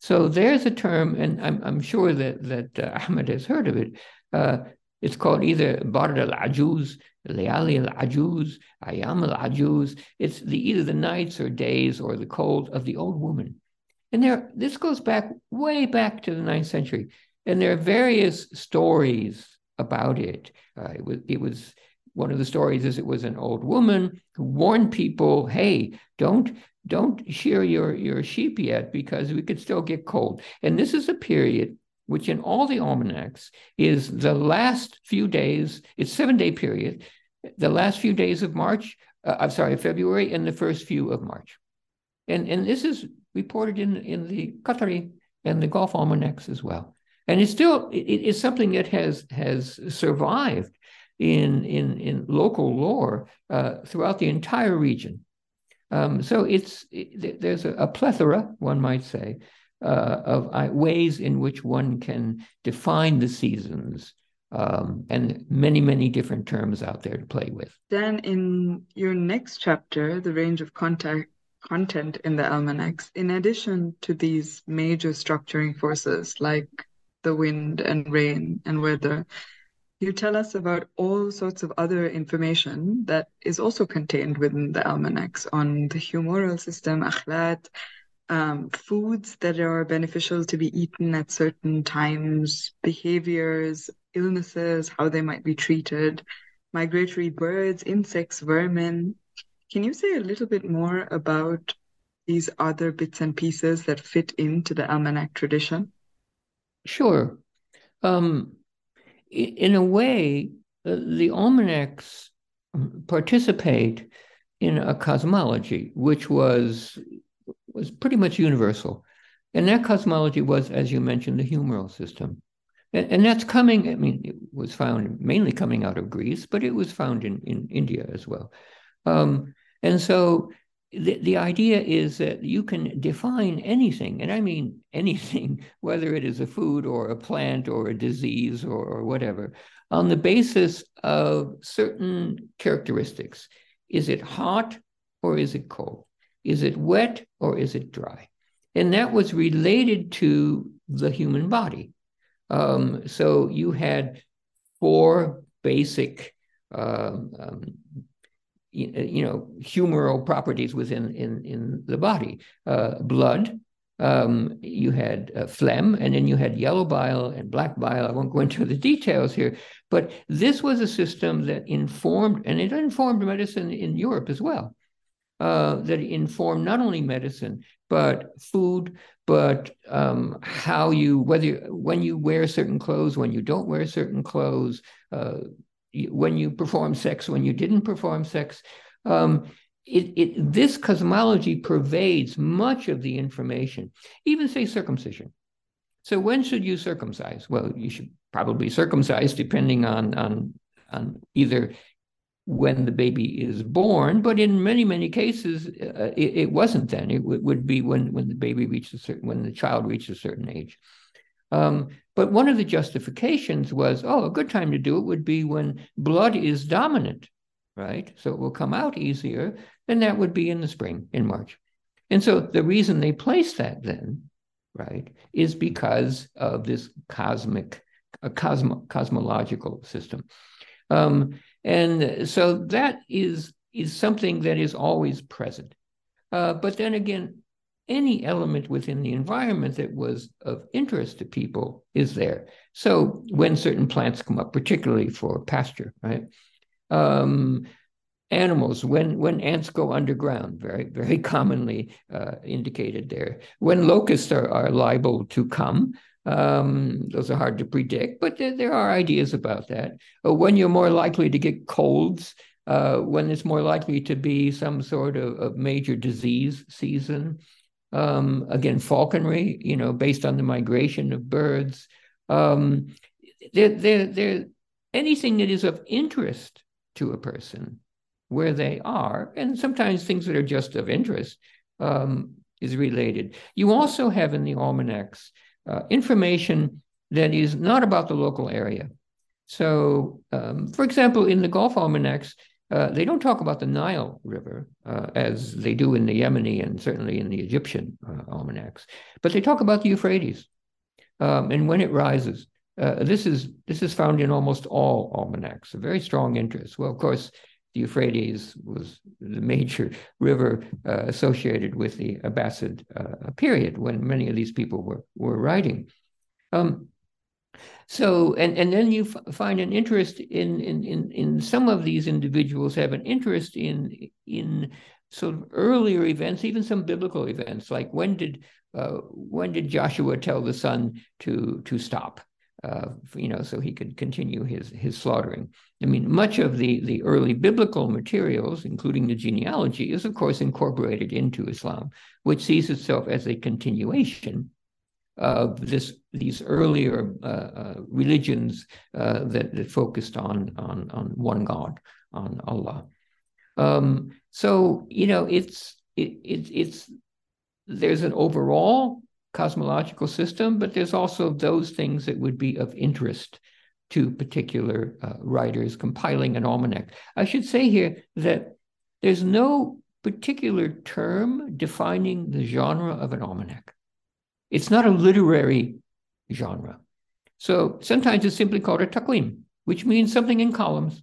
So there's a term, and I'm I'm sure that that uh, Ahmed has heard of it. Uh, it's called either Bard al-Ajuz, Layali al-Ajuz, Ayam al-Ajuz. It's the, either the nights or days or the cold of the old woman. And there, this goes back way back to the ninth century. And there are various stories about it. Uh, it, was, it was one of the stories is it was an old woman who warned people, hey, don't don't shear your, your sheep yet because we could still get cold. And this is a period which in all the almanacs is the last few days, it's seven day period, the last few days of March, uh, I'm sorry, February and the first few of March. And, and this is reported in, in the Qatari and the Gulf almanacs as well. And it's still, it, it's something that has, has survived in in in local lore uh, throughout the entire region. Um, so it's it, there's a, a, plethora, one might say, uh, of uh, ways in which one can define the seasons. Um, and many, many different terms out there to play with. Then, in your next chapter, the range of contact, content in the almanacs, in addition to these major structuring forces like the wind and rain and weather, you tell us about all sorts of other information that is also contained within the almanacs on the humoral system, akhlat, um, foods that are beneficial to be eaten at certain times, behaviors, illnesses, how they might be treated, migratory birds, insects, vermin. Can you say a little bit more about these other bits and pieces that fit into the almanac tradition? Sure. Um, in a way, uh, the almanacs participate in a cosmology which was was pretty much universal, and that cosmology was, as you mentioned, the humoral system, and, and that's coming. I mean, it was found mainly coming out of Greece, but it was found in in India as well, um, and so the, the idea is that you can define anything, and I mean (laughs) anything, whether it is a food or a plant or a disease or, or whatever, on the basis of certain characteristics. Is it hot or is it cold? Is it wet or is it dry? And that was related to the human body. Um, so you had four basic um, um, you know humoral properties within in in the body uh, blood um, you had uh, phlegm and then you had yellow bile and black bile i won't go into the details here but this was a system that informed and it informed medicine in europe as well uh, that inform not only medicine but food but um, how you whether when you wear certain clothes when you don't wear certain clothes uh, when you perform sex, when you didn't perform sex. Um, it, it, this cosmology pervades much of the information, even say circumcision. So when should you circumcise? Well, you should probably circumcise depending on, on, on either when the baby is born, but in many, many cases, uh, it, it, wasn't then. It w- would be when, when the baby reaches certain, when the child reaches a certain age. Um, but one of the justifications was, oh, a good time to do it would be when blood is dominant, right? So it will come out easier. And that would be in the spring, in March. And so the reason they placed that then, right, is because of this cosmic, a cosmo, cosmological system. Um, and so that is is something that is always present. Uh, but then again, any element within the environment that was of interest to people is there. So when certain plants come up, particularly for pasture, right? Um, animals, when when ants go underground, very very (laughs) commonly uh, indicated there. When locusts are, are liable to come, um, those are hard to predict, but there, there are ideas about that. Uh, when you're more likely to get colds, uh, when it's more likely to be some sort of, of major disease season. Um, again, falconry, you know, based on the migration of birds. Um, they're, they're, they're, anything that is of interest to a person where they are, and sometimes things that are just of interest um, is related. You also have in the almanacs uh, information that is not about the local area. So, um, for example, in the Gulf almanacs, uh, they don't talk about the Nile River uh, as they do in the Yemeni and certainly in the Egyptian uh, almanacs, but they talk about the Euphrates um, and when it rises. Uh, this is this is found in almost all almanacs. A very strong interest. Well, of course, the Euphrates was the major river uh, associated with the Abbasid period when many of these people were were writing. Um, so, and, and then you find an interest in, in, in, in some of these individuals have an interest in, in sort of earlier events, even some biblical events, like when did, uh, when did Joshua tell the sun to, to stop? Uh, you know, so he could continue his his slaughtering. I mean, much of the the early biblical materials, including the genealogy, is of course incorporated into Islam, which sees itself as a continuation of this these earlier uh, uh, religions uh, that, that focused on on on one God, on Allah. Um, so you know, it's it, it, it's there's an overall cosmological system, but there's also those things that would be of interest to particular uh, writers compiling an almanac. I should say here that there's no particular term defining the genre of an almanac. It's not a literary genre. So sometimes it's simply called a taqwim, which means something in columns.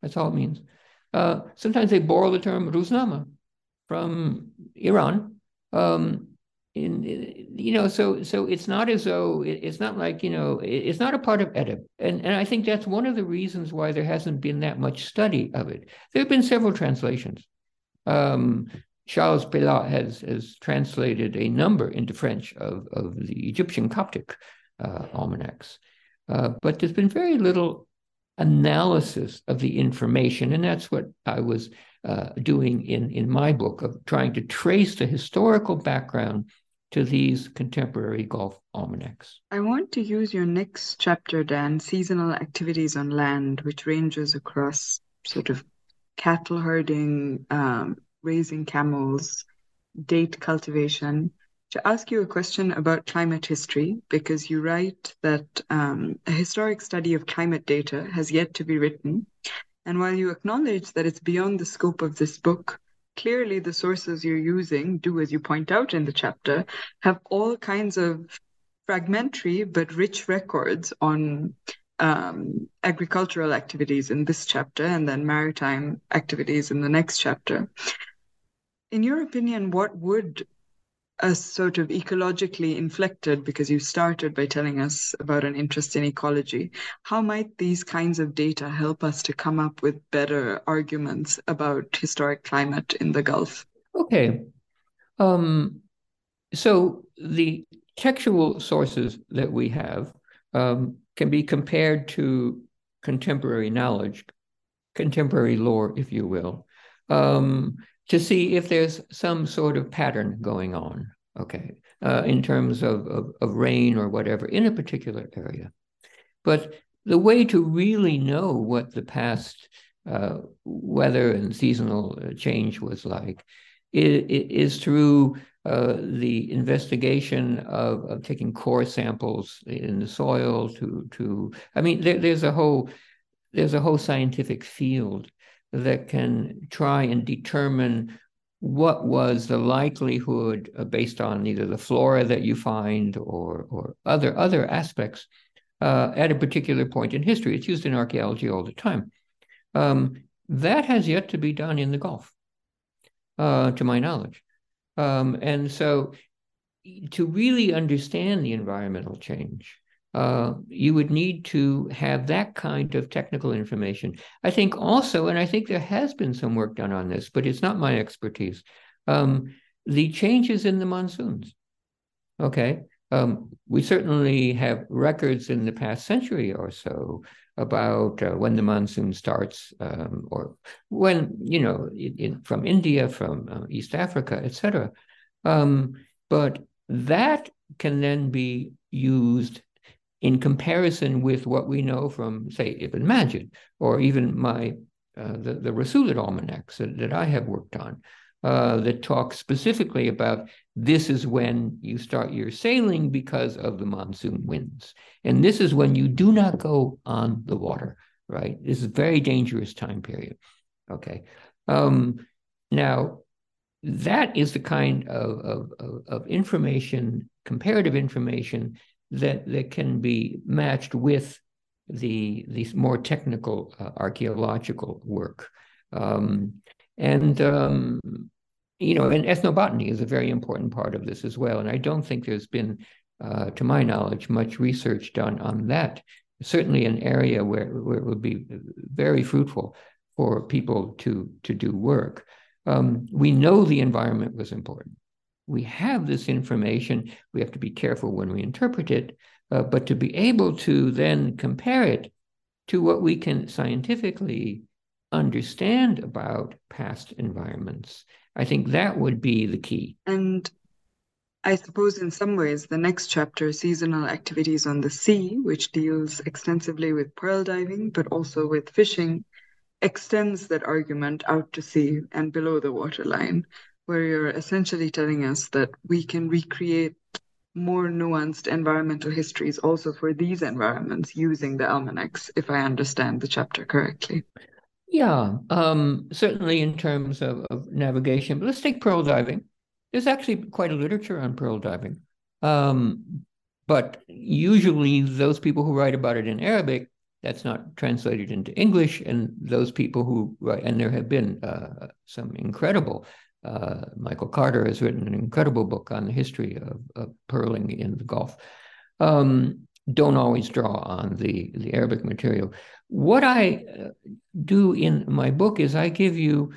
That's all it means. Uh, sometimes they borrow the term ruznama from Iran. Um, in, you know, so so it's not as though it, it's not like you know it, it's not a part of edeb, and and I think that's one of the reasons why there hasn't been that much study of it. There have been several translations. Um, Charles Pellat has, has translated a number into French of, of the Egyptian Coptic uh, almanacs. Uh, but there's been very little analysis of the information. And that's what I was uh, doing in, in my book of trying to trace the historical background to these contemporary Gulf almanacs. I want to use your next chapter, Dan, seasonal activities on land, which ranges across sort of cattle herding, um, raising camels, date cultivation, to ask you a question about climate history, because you write that um, a historic study of climate data has yet to be written. And while you acknowledge that it's beyond the scope of this book, clearly the sources you're using do, as you point out in the chapter, have all kinds of fragmentary but rich records on um, agricultural activities in this chapter and then maritime activities in the next chapter. In your opinion, what would a sort of ecologically inflected, because you started by telling us about an interest in ecology, how might these kinds of data help us to come up with better arguments about historic climate in the Gulf? Okay. Um, so the textual sources that we have um, can be compared to contemporary knowledge, contemporary lore, if you will. Um, to see if there's some sort of pattern going on, okay, uh, in terms of, of, of rain or whatever in a particular area. But the way to really know what the past uh, weather and seasonal uh, change was like is, is through uh, the investigation of, of, taking core samples in the soil to to I mean there, there's a whole there's a whole scientific field that can try and determine what was the likelihood uh, based on either the flora that you find or or other other aspects uh, at a particular point in history. It's used in archaeology all the time. Um, that has yet to be done in the Gulf, uh, to my knowledge. Um, and so, to really understand the environmental change, uh, you would need to have that kind of technical information. I think also, and I think there has been some work done on this, but it's not my expertise. Um, the changes in the monsoons. Okay. Um, we certainly have records in the past century or so about uh, when the monsoon starts, um, or when you know, in, in, from India, from uh, East Africa, etc. Um, but that can then be used in comparison with what we know from, say, Ibn Majid, or even my uh, the, the almanacs that, that I have worked on, uh, that talk specifically about this is when you start your sailing because of the monsoon winds. And this is when you do not go on the water, right? This is a very dangerous time period. Okay. Um, now, that is the kind of, of, of information, comparative information that that can be matched with the the more technical uh, archaeological work. Um, and um, you know, and ethnobotany is a very important part of this as well. And I don't think there's been, uh, to my knowledge, much research done on that. Certainly, an area where, where it would be very fruitful for people to to do work. Um, we know the environment was important we have this information. We have to be careful when we interpret it, uh, but to be able to then compare it to what we can scientifically understand about past environments, I think that would be the key. And I suppose in some ways, the next chapter, Seasonal Activities on the Sea, which deals extensively with pearl diving, but also with fishing, extends that argument out to sea and below the waterline, where you're essentially telling us that we can recreate more nuanced environmental histories also for these environments using the almanacs, if I understand the chapter correctly. Yeah, um, certainly in terms of, of, navigation. But let's take pearl diving. There's actually quite a literature on pearl diving. Um, but usually those people who write about it in Arabic, that's not translated into English. And those people who write, and there have been uh, some incredible uh, Michael Carter has written an incredible book on the history of, of pearling in the Gulf. Um, don't always draw on the, the Arabic material. What I uh, do in my book is I give you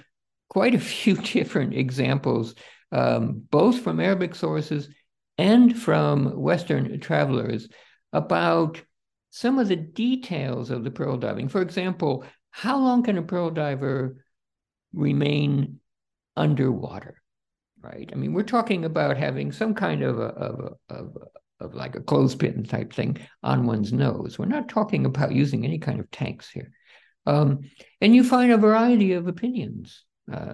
quite a (laughs) few different examples, um, both from Arabic sources and from Western travelers, about some of the details of the pearl diving. For example, how long can a pearl diver remain underwater, right? I mean, we're talking about having some kind of a, of, a, of, a, of like a clothespin type thing on one's nose. We're not talking about using any kind of tanks here. Um, and you find a variety of opinions. Uh,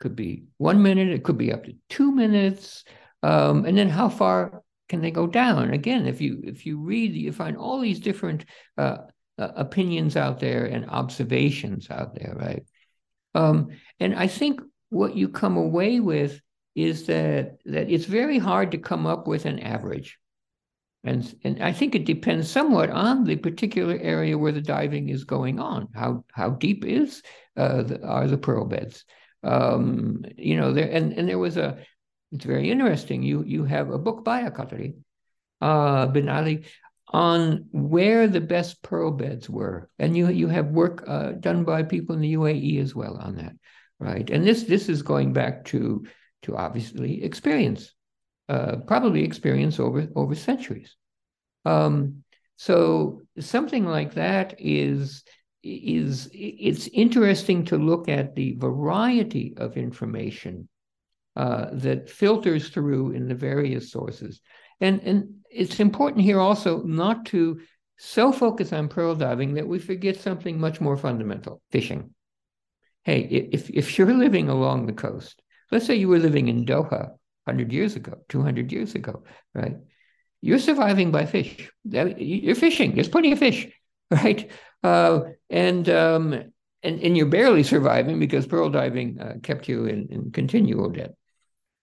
could be one minute, it could be up to two minutes. Um, and then how far can they go down? Again, if you if you read, you find all these different uh, uh, opinions out there and observations out there, right? Um, and I think what you come away with is that that it's very hard to come up with an average. And, and I think it depends somewhat on the particular area where the diving is going on. How how deep is uh, the, are the pearl beds? Um, you know, there and, and there was a. It's very interesting. You you have a book by a Qatari, uh, bin Ali, on where the best pearl beds were, and you you have work uh, done by people in the UAE as well on that right? And this this is going back to to obviously experience, uh, probably experience over over centuries. Um, so something like that is is it's interesting to look at the variety of information uh, that filters through in the various sources, and and it's important here also not to so focus on pearl diving that we forget something much more fundamental: fishing hey, if, if you're living along the coast, let's say you were living in Doha 100 years ago, 200 years ago, right? You're surviving by fish. You're fishing. There's plenty of fish, (laughs) right? Uh, and um, and and you're barely surviving because pearl diving uh, kept you in, in continual debt.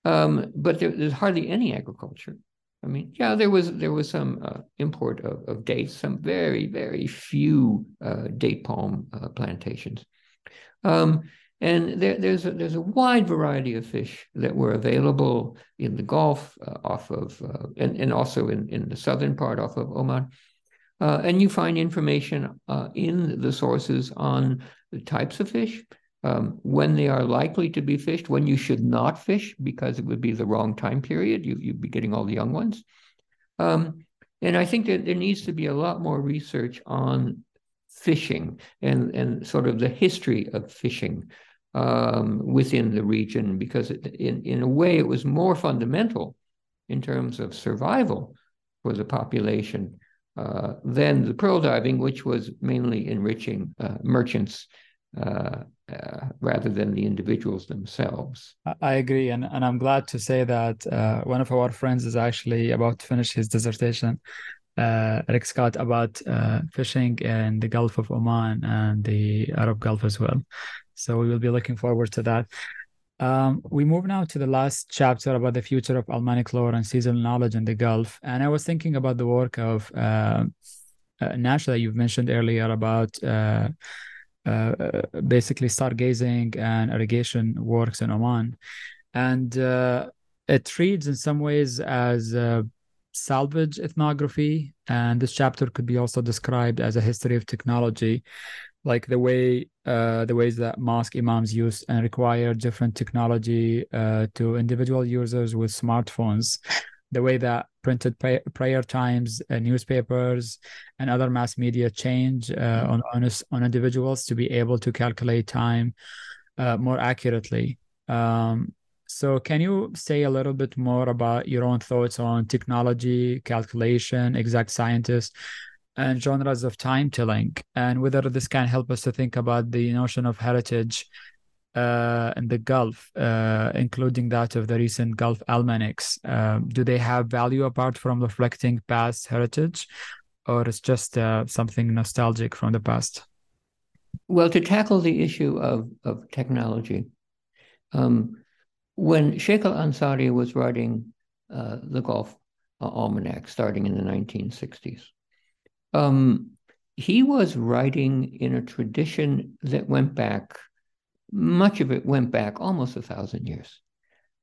Um, but there, there's hardly any agriculture. I mean, yeah, there was there was some uh, import of, of dates, some very very few uh, date palm uh, plantations. Um, and there, there's a, there's a wide variety of fish that were available in the Gulf, uh, off of, uh, and, and also in, in the southern part off of Oman. Uh, and you find information uh, in the sources on the types of fish, um, when they are likely to be fished, when you should not fish because it would be the wrong time period. You, you'd be getting all the young ones. Um, and I think that there needs to be a lot more research on fishing and, and sort of the history of fishing um, within the region, because it, in, in a way it was more fundamental in terms of survival for the population uh, than the pearl diving, which was mainly enriching uh, merchants uh, uh rather than the individuals themselves. I agree, and, and I'm glad to say that uh, one of our friends is actually about to finish his dissertation uh, Rick Scott about uh, fishing in the Gulf of Oman and the Arab Gulf as well. So we will be looking forward to that. Um, we move now to the last chapter about the future of Almanac lore and seasonal knowledge in the Gulf. And I was thinking about the work of uh, uh, Nash that you've mentioned earlier about uh, uh, basically stargazing and irrigation works in Oman. And uh, it reads in some ways as uh, salvage ethnography. And this chapter could be also described as a history of technology, like the way uh, the ways that mosque imams use and require different technology uh, to individual users with smartphones. The way that printed pray- prayer times, uh, newspapers, and other mass media change uh, on, on on individuals to be able to calculate time uh, more accurately. Um, So, can you say a little bit more about your own thoughts on technology, calculation, exact scientists, and genres of time telling, and whether this can help us to think about the notion of heritage uh, in the Gulf, uh, including that of the recent Gulf almanacs? Um, do they have value apart from reflecting past heritage, or is just uh, something nostalgic from the past? Well, to tackle the issue of, of technology, um, when Sheikh Al Ansari was writing uh, the Gulf uh, Almanac starting in the 1960s, um, he was writing in a tradition that went back, much of it went back almost a thousand years.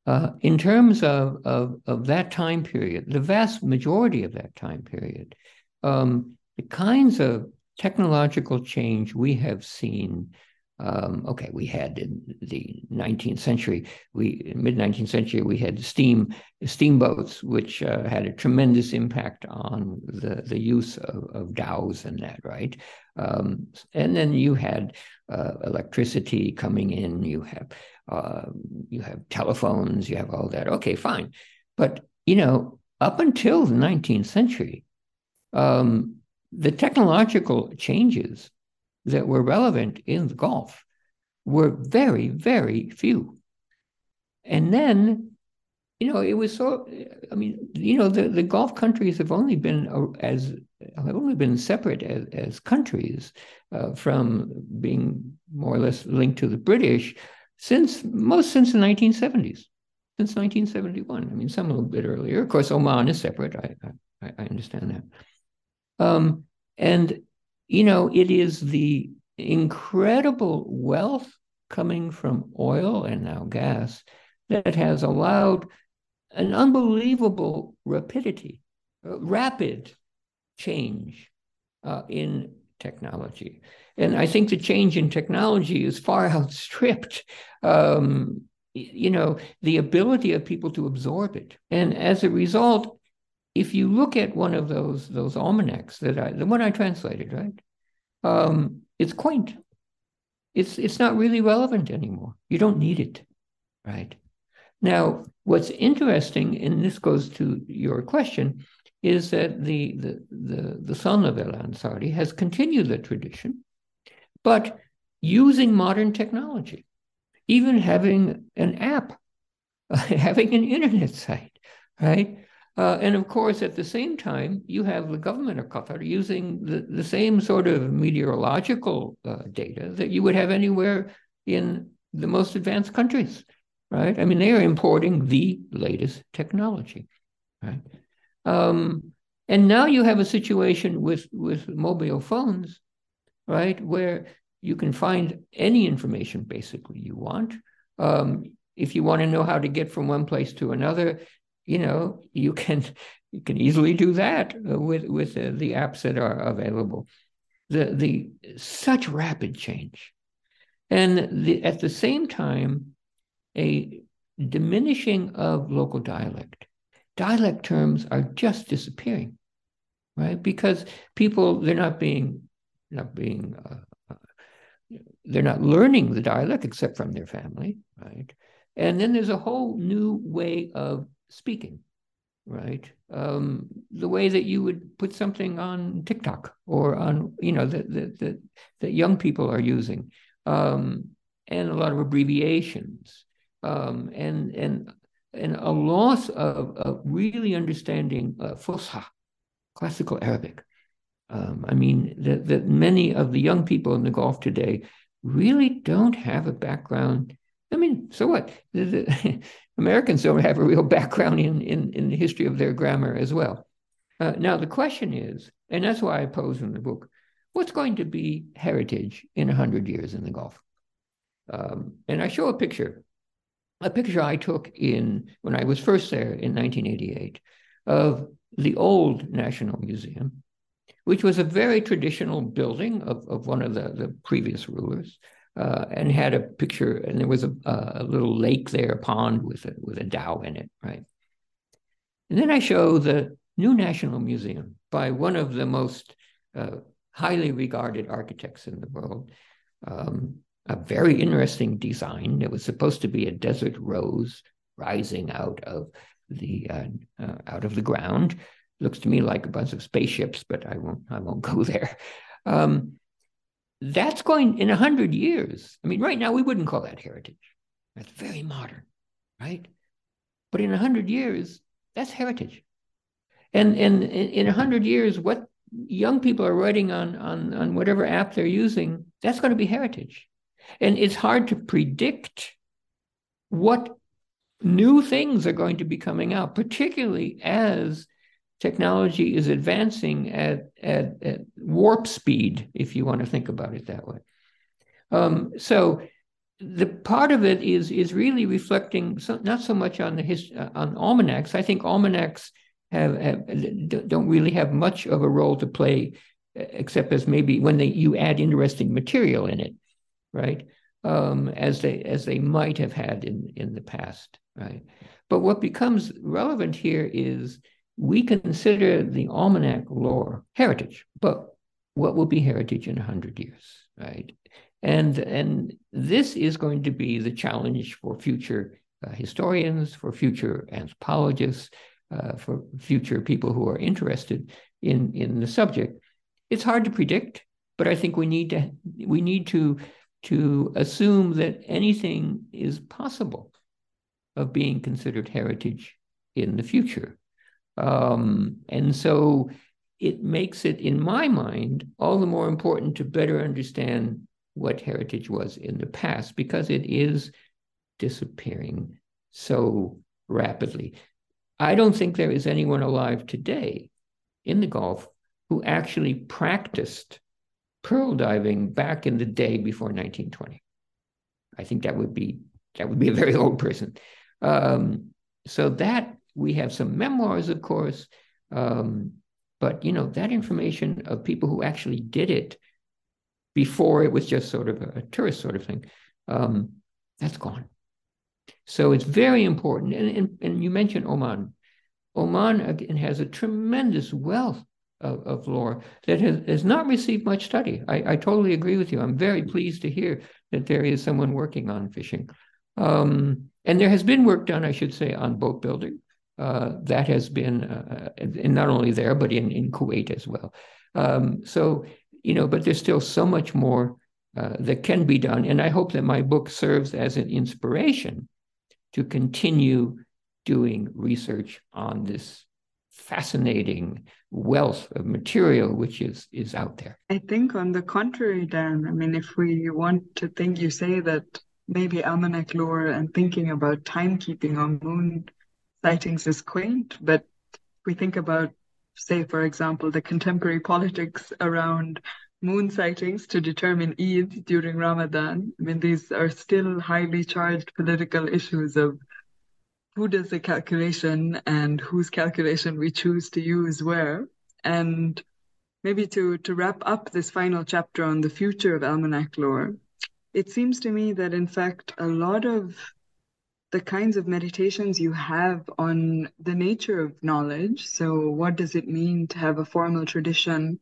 Uh, in terms of, of, of, that time period, the vast majority of that time period, um, the kinds of technological change we have seen um, okay, we had in the 19th century, we mid 19th century, we had steam steamboats, which uh, had a tremendous impact on the the use of, of dhows and that, right? Um, and then you had uh, electricity coming in. You have uh, you have telephones. You have all that. Okay, fine, but you know, up until the 19th century, um, the technological changes that were relevant in the Gulf were very, very few. And then, you know, it was so, I mean, you know, the, the Gulf countries have only been as, have only been separate as, as countries uh, from being more or less linked to the British since, most since the 1970s, since 1971. I mean, some a little bit earlier. Of course, Oman is separate. I, I, I understand that. Um, and you know, it is the incredible wealth coming from oil and now gas that has allowed an unbelievable rapidity, uh, rapid change uh, in technology. And I think the change in technology is far (laughs) outstripped, um, you know, the ability of people to absorb it. And as a result, if you look at one of those those almanacs that I, the one I translated, right, um, it's quaint. It's it's not really relevant anymore. You don't need it, right? Now, what's interesting, and this goes to your question, is that the the the, the son of El Ansari has continued the tradition, but using modern technology, even having an app, (laughs) having an internet site, right? Uh, and of course, at the same time, you have the government of Qatar using the, the same sort of meteorological uh, data that you would have anywhere in the most advanced countries, right? I mean, they are importing the latest technology, right? Um, and now you have a situation with, with mobile phones, right, where you can find any information basically you want. Um, if you want to know how to get from one place to another, you know, you can you can easily do that with with the apps that are available. The the such rapid change, and the, at the same time, a diminishing of local dialect. Dialect terms are just disappearing, right? Because people they're not being not being uh, uh they're not learning the dialect except from their family, right? And then there's a whole new way of speaking, right? Um, the way that you would put something on TikTok or on, you know, that that that young people are using, um, and a lot of abbreviations, um, and and and a loss of, of really understanding uh, Fusha, classical Arabic. Um, I mean, that, that many of the young people in the Gulf today really don't have a background I mean, so what? (laughs) Americans don't have a real (laughs) background in, in, in the history of their grammar as well. Uh, now, the question is, and that's why I pose in the book, what's going to be heritage in 100 years in the Gulf? Um, and I show a picture, a picture I took in when I was first there in 1988 of the old National Museum, which was a very traditional building of, of one of the, the previous rulers uh, and had a picture, and there was a, a, little lake there, a pond with a, with a dhow in it, right? And then I show the new National Museum by one of the most uh, highly regarded architects in the world. Um, a very interesting design. It was supposed to be a desert rose rising out of the uh, uh, out of the ground. Looks to me like a bunch of spaceships, but I won't I won't go (laughs) there. Um, that's going in a hundred years. I mean, right now we wouldn't call that heritage. That's very modern, right? But in a hundred years, that's heritage. And and in a hundred years, what young people are writing on on on whatever app they're using, that's going to be heritage. And it's hard to predict what new things are going to be coming out, particularly as technology is advancing at, at, at warp speed, if you want to think about it that way. Um, so the part of it is is really reflecting so, not so much on the his, uh, on almanacs. I think almanacs have, have don't really have much of a role to play, except as maybe when they you add interesting material in it, right? Um, as they as they might have had in in the past, right? But what becomes relevant here is we consider the almanac lore heritage, but what will be heritage in 100 years, right? And, and this is going to be the challenge for future uh, historians, for future anthropologists, uh, for future people who are interested in, in the subject. It's hard to predict, but I think we need to we need to to assume that anything is possible of being considered heritage in the future. Um, and so it makes it, in my mind, all the more important to better understand what heritage was in the past because it is disappearing so rapidly. I don't think there is anyone alive today in the Gulf who actually practiced pearl diving back in the day before 1920. I think that would be that would be a very old person. Um, so that we have some memoirs, of course, um, but you know that information of people who actually did it before it was just sort of a, a tourist sort of thing, um, that's gone. So it's very important. And, and, and you mentioned Oman. Oman again has a tremendous wealth of, of lore that has, has not received much study. I, I totally agree with you. I'm very pleased to hear that there is someone working on fishing. Um, and there has been work done, I should say, on boat building. Uh, that has been, uh, and not only there, but in, in Kuwait as well. Um, so, you know, but there's still so much more uh, that can be done. And I hope that my book serves as an inspiration to continue doing research on this fascinating wealth of material which is is out there. I think on the contrary, Dan, I mean, if we want to think, you say that maybe almanac lore and thinking about timekeeping on moon sightings is quaint, but we think about, say, for example, the contemporary politics around moon sightings to determine Eid during Ramadan. I mean, these are still highly charged political issues of who does the calculation and whose calculation we choose to use where. And maybe to, to wrap up this final chapter on the future of almanac lore, it seems to me that in fact a lot of the kinds of meditations you have on the nature of knowledge. So, what does it mean to have a formal tradition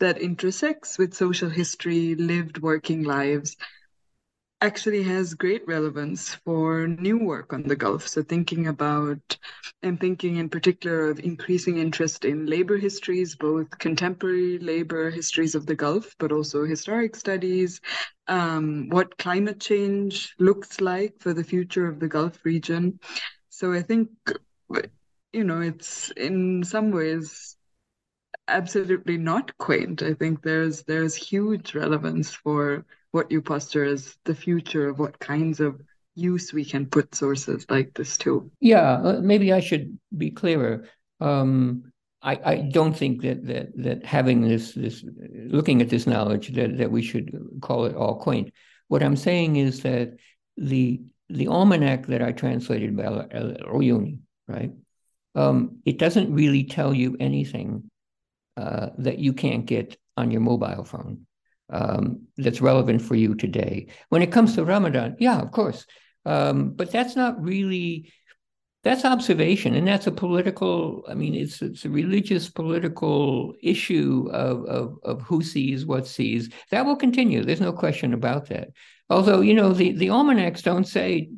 that intersects with social history, lived working lives? Actually has great relevance for new work on the Gulf. So, thinking about and thinking in particular of increasing interest in labor histories, both contemporary labor histories of the Gulf, but also historic studies, um, what climate change looks like for the future of the Gulf region. So, I think, you know, it's in some ways absolutely not quaint. I think there's there's huge relevance for what you posture as the future of what kinds of use we can put sources like this to. Yeah, uh, maybe I should be clearer. Um, I, I don't think that that that having this this looking at this knowledge that that we should call it all quaint. What I'm saying is that the the almanac that I translated by Uyuni, right? Um, it doesn't really tell you anything uh, that you can't get on your mobile phone um, that's relevant for you today. When it comes to Ramadan, yeah, of course, um, but that's not really that's observation, and that's a political. I mean, it's it's a religious political issue of of, of who sees what sees. That will continue. There's no question about that. Although you know the the almanacs don't say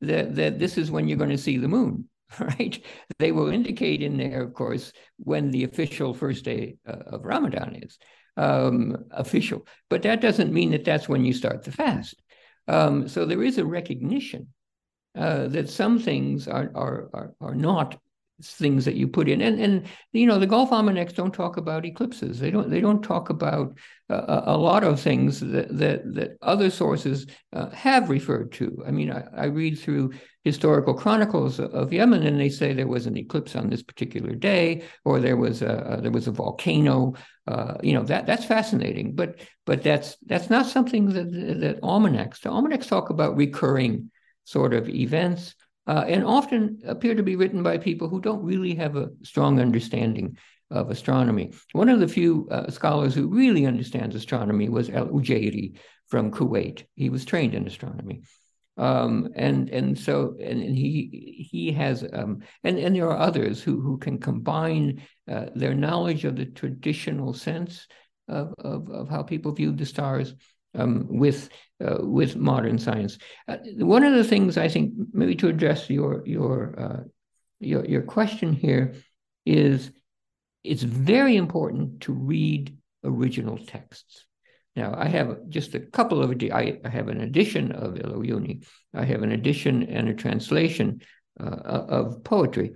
that, that this is when you're going to see the moon, (laughs) right? They will indicate in there, of course, when the official first day uh, of Ramadan is um, official. But that doesn't mean that that's when you start the fast. Um, so there is a recognition uh, that some things are, are, are, are not things that you put in. And and you know the Gulf almanacs don't talk about eclipses. They don't they don't talk about uh, a lot of things that that, that other sources uh, have referred to. I mean I, I, read through historical chronicles of yemen and they say there was an eclipse on this particular day or there was a there was a volcano. Uh, you know that that's fascinating. But but that's that's not something that that almanacs the almanacs talk about recurring sort of events uh, and often appear to be written by people who don't really have a strong understanding of astronomy. One of the few uh, scholars who really understands astronomy was Al Ujairi from Kuwait. He was trained in astronomy. Um, and and so and, and he he has um, and and there are others who who can combine uh, their knowledge of the traditional sense of, of, of how people viewed the stars um, with uh, with modern science. Uh, one of the things I think, maybe to address your your uh, your, your question here, is it's very important to read original texts. Now, I have just a couple of, I, I have an edition of Il Uyuni. I have an edition and a translation uh, of poetry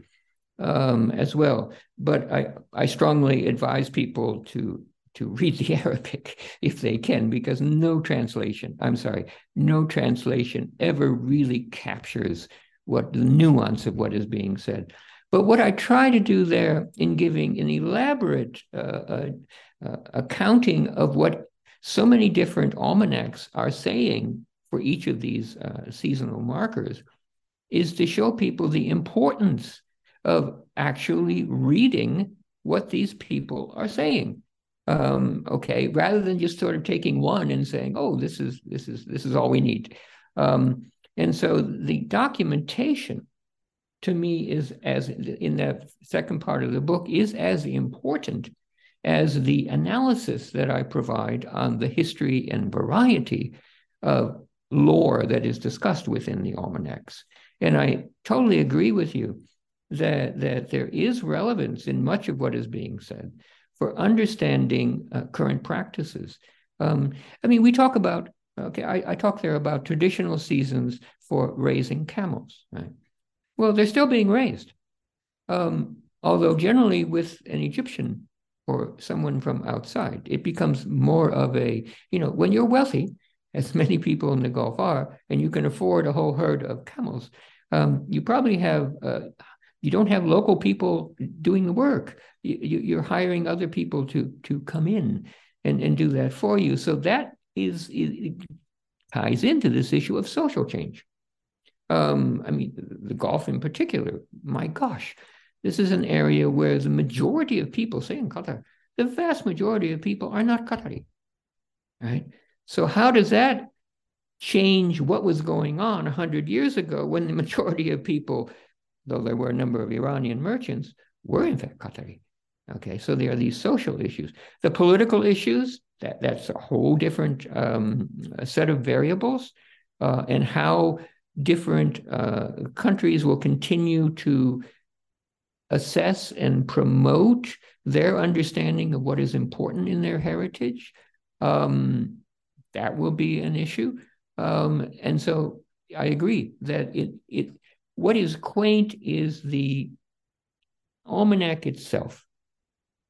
um, as well. But I, I strongly advise people to to read the (laughs) Arabic if they can, because no translation, I'm sorry, no translation ever really captures what the nuance of what is being said. But what I try to do there in giving an elaborate uh, uh, uh, accounting of what so many different almanacs are saying for each of these uh, seasonal markers is to show people the importance of actually reading what these people are saying um, okay, rather than just sort of taking one and saying, "Oh, this is this is this is all we need." Um, and so the documentation, to me, is as in that second part of the book is as important as the analysis that I provide on the history and variety of lore that is discussed within the almanacs. And I totally agree with you that that there is relevance in much of what is being said for understanding uh, current practices. Um, I mean, we talk about, okay, I, I, talk there about traditional seasons for raising camels, right? Well, they're still being raised, um, although generally with an Egyptian or someone from outside. It becomes more of a, you know, when you're wealthy, as (laughs) many people in the Gulf are, and you can afford a whole herd of camels, um, you probably have uh, you don't have local people doing the work. You, are hiring other people to to come in and, and do that for you. So that is ties into this issue of social change. Um, I mean, the Gulf in particular. My gosh, this is an area where the majority of people, say in Qatar, the vast majority of people are not Qatari, right? So how does that change what was going on 100 years ago when the (laughs) majority of people though there were a number of Iranian merchants, were in fact Qatari. Okay, so there are these social issues. The political issues, that, that's a whole different um, set of variables, uh, and how different uh, countries will continue to assess and promote their understanding of what is important in their heritage. Um, that will be an issue. Um, and so I agree that it, it what is quaint is the almanac itself,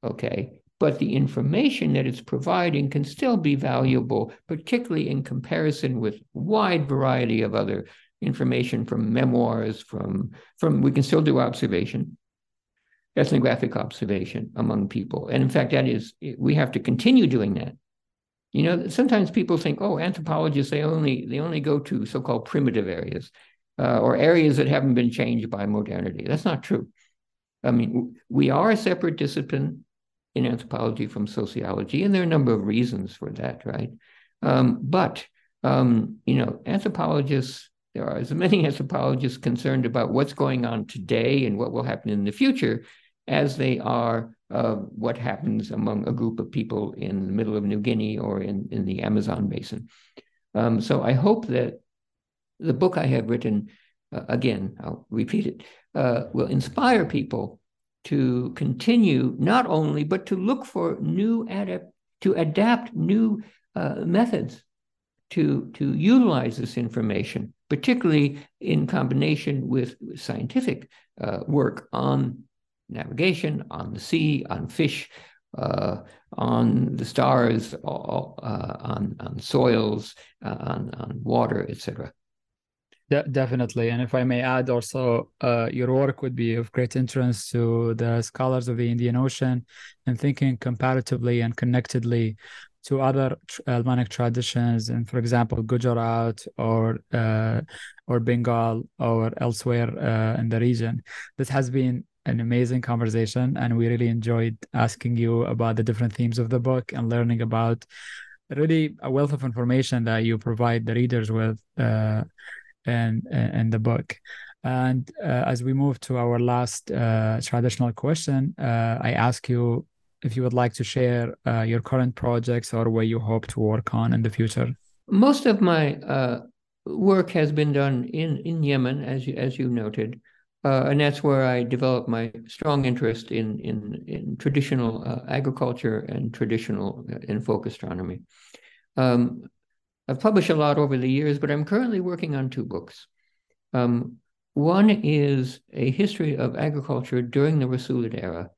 okay? But the information that it's providing can still be valuable, particularly in comparison with wide variety of other information from memoirs, from, from we can still do observation, ethnographic observation among people. And in fact, that is, we have to continue doing that. You know, sometimes people think, oh, anthropologists, they only they only go to so-called primitive areas uh, or areas that haven't been changed by modernity. That's not true. I mean, we are a separate discipline in anthropology from sociology, and there are a number of reasons for that, right? Um, but um, you know, anthropologists, there are as many (laughs) anthropologists concerned about what's going on today and what will happen in the future as they are uh, what happens among a group of people in the middle of New Guinea or in, in the Amazon basin. Um, so I hope that the book I have written uh, again, I'll repeat it, uh, will inspire people to continue not only, but to look for new to adapt new uh, methods to, to utilize this information, particularly in combination with, with scientific uh, work on navigation, on the sea, on fish, uh, on the stars, all, uh, on, on soils, uh, on, on water, etc. De- definitely. And if I may add also, uh, your work would be of great interest to the scholars of the Indian Ocean and thinking comparatively and connectedly to other Almanac traditions, and for example, Gujarat or uh, or Bengal or elsewhere uh, in the region. This has been an amazing conversation, and we really enjoyed asking you about the different themes of the book and learning about really a wealth of information that you provide the readers with. Uh, in in the book. And uh, as we move to our last uh, traditional question, uh, I ask you if you would like to share uh, your current projects or where you hope to work on in the future. Most of my uh, work has been done in, in Yemen, as you, as you noted, uh, and that's where I developed my strong interest in in, in traditional agriculture and traditional in folk astronomy. Um, I've published a lot over the years, but I'm currently working on two books. Um, one is a history of agriculture during the Rasulid era,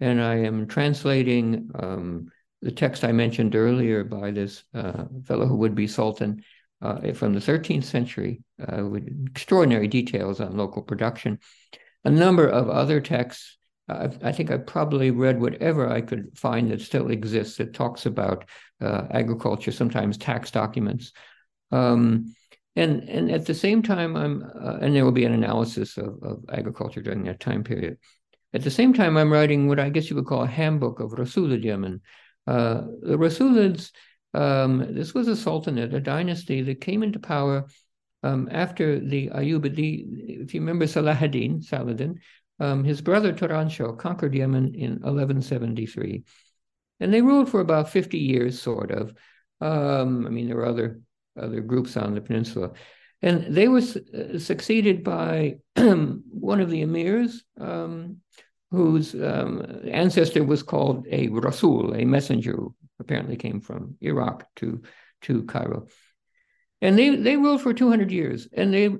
and I am translating um, the text I mentioned earlier by this uh, fellow who would be Sultan uh, from the 13th century uh, with extraordinary details on local production. A number of other texts I've, i think I probably read whatever I could find that still exists that talks about uh, agriculture, sometimes tax documents. Um, and, and at the same time, I'm, uh, and there will be an analysis of, of agriculture during that time period. At the same time, I'm writing what I guess you would call a handbook of Rasulid Yemen. Uh, the Rasulids, um, this was a sultanate, a dynasty that came into power um, after the Ayyubid, if you remember Salahuddin, Saladin, um, his brother Turanshah conquered Yemen in 1173. And they ruled for about 50 years, sort of. Um, I mean, there were other, other groups on the peninsula. And they were uh, succeeded by (clears throat) one of the emirs, um, whose um, ancestor was called a Rasul, a messenger who apparently came from Iraq to, to Cairo. And they, they ruled for 200 years, and they,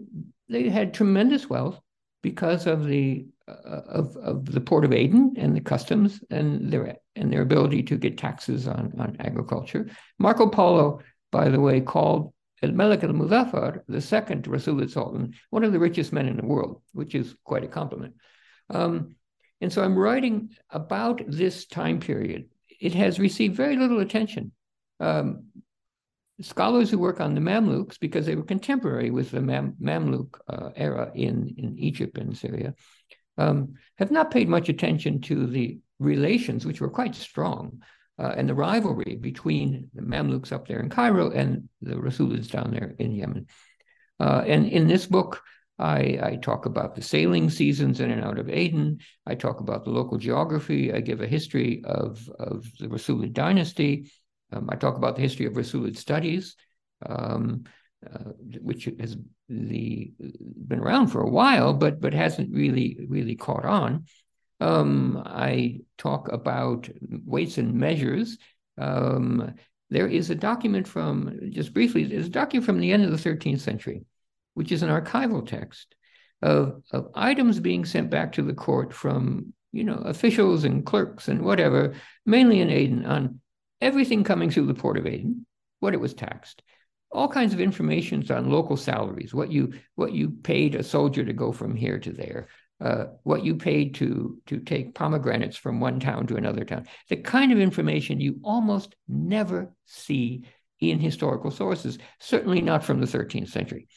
they had tremendous wealth because of the of, of the port of Aden and the customs and their and their ability to get taxes on, on agriculture. Marco Polo, by the way, called El Malik al Muzaffar, the second Rasulid Sultan, one of the richest men in the world, which is quite a compliment. Um, and so I'm writing about this time period. It has received very little attention. Um, scholars who work on the Mamluks, because they were contemporary with the Mam- Mamluk uh, era in, in Egypt and Syria, um, have not paid much attention to the relations, which were quite strong, uh, and the rivalry between the Mamluks up there in Cairo and the Rasulids down there in Yemen. Uh, and in this book, I, I, talk about the sailing seasons in and out of Aden. I talk about the local geography. I give a history of, of the Rasulid dynasty. Um, I talk about the history of Rasulid studies. Um, uh, which has the been around for a while, but but hasn't really really caught on. Um, I talk about weights and measures. Um, there is a document from just briefly. There's a document from the end of the 13th century, which is an archival text of of items being sent back to the court from you know officials and clerks and whatever, mainly in Aden, on everything coming through the port of Aden, what it was taxed all kinds of informations on local salaries, what you what you paid a soldier to go from here to there, uh, what you paid to to take pomegranates from one town to another town. The kind of information you almost never see in historical sources, certainly not from the 13th century.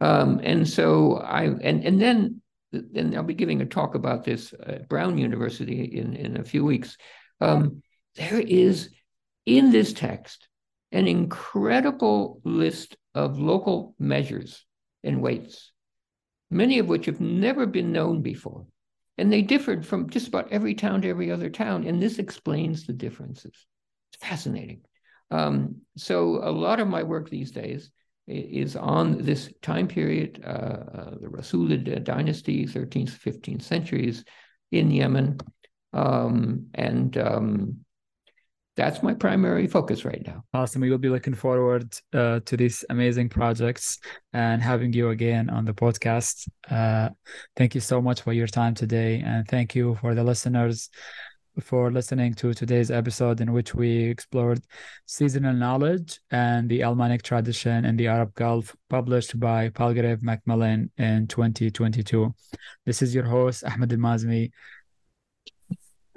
Um, and so I and and then then I'll be giving a talk about this at Brown University in in a few weeks. Um, there is in this text an incredible list of local measures and weights, many of which have never been known before. And they differed from just about every town to every other town. And this explains the differences. It's fascinating. Um, so, a lot of my work these days is on this time period, uh, uh, the Rasulid dynasty, 13th, 15th centuries in Yemen. Um, and um, that's my primary focus right now. Awesome. We will be looking forward uh, to these amazing projects and having you again on the podcast. Uh, thank you so much for your time today. And thank you for the listeners for listening to today's episode in which we explored seasonal knowledge and the Almanac tradition in the Arab Gulf, published by Palgrave Macmillan in 2022. This is your host, Ahmed AlMaazmi.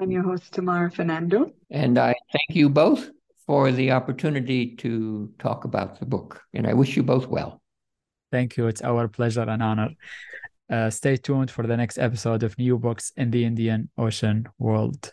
I'm your host, Tamara Fernando. And I thank you both for the opportunity to talk about the book. And I wish you both well. Thank you. It's our pleasure and honor. Uh, stay tuned for the next episode of New Books in the Indian Ocean World.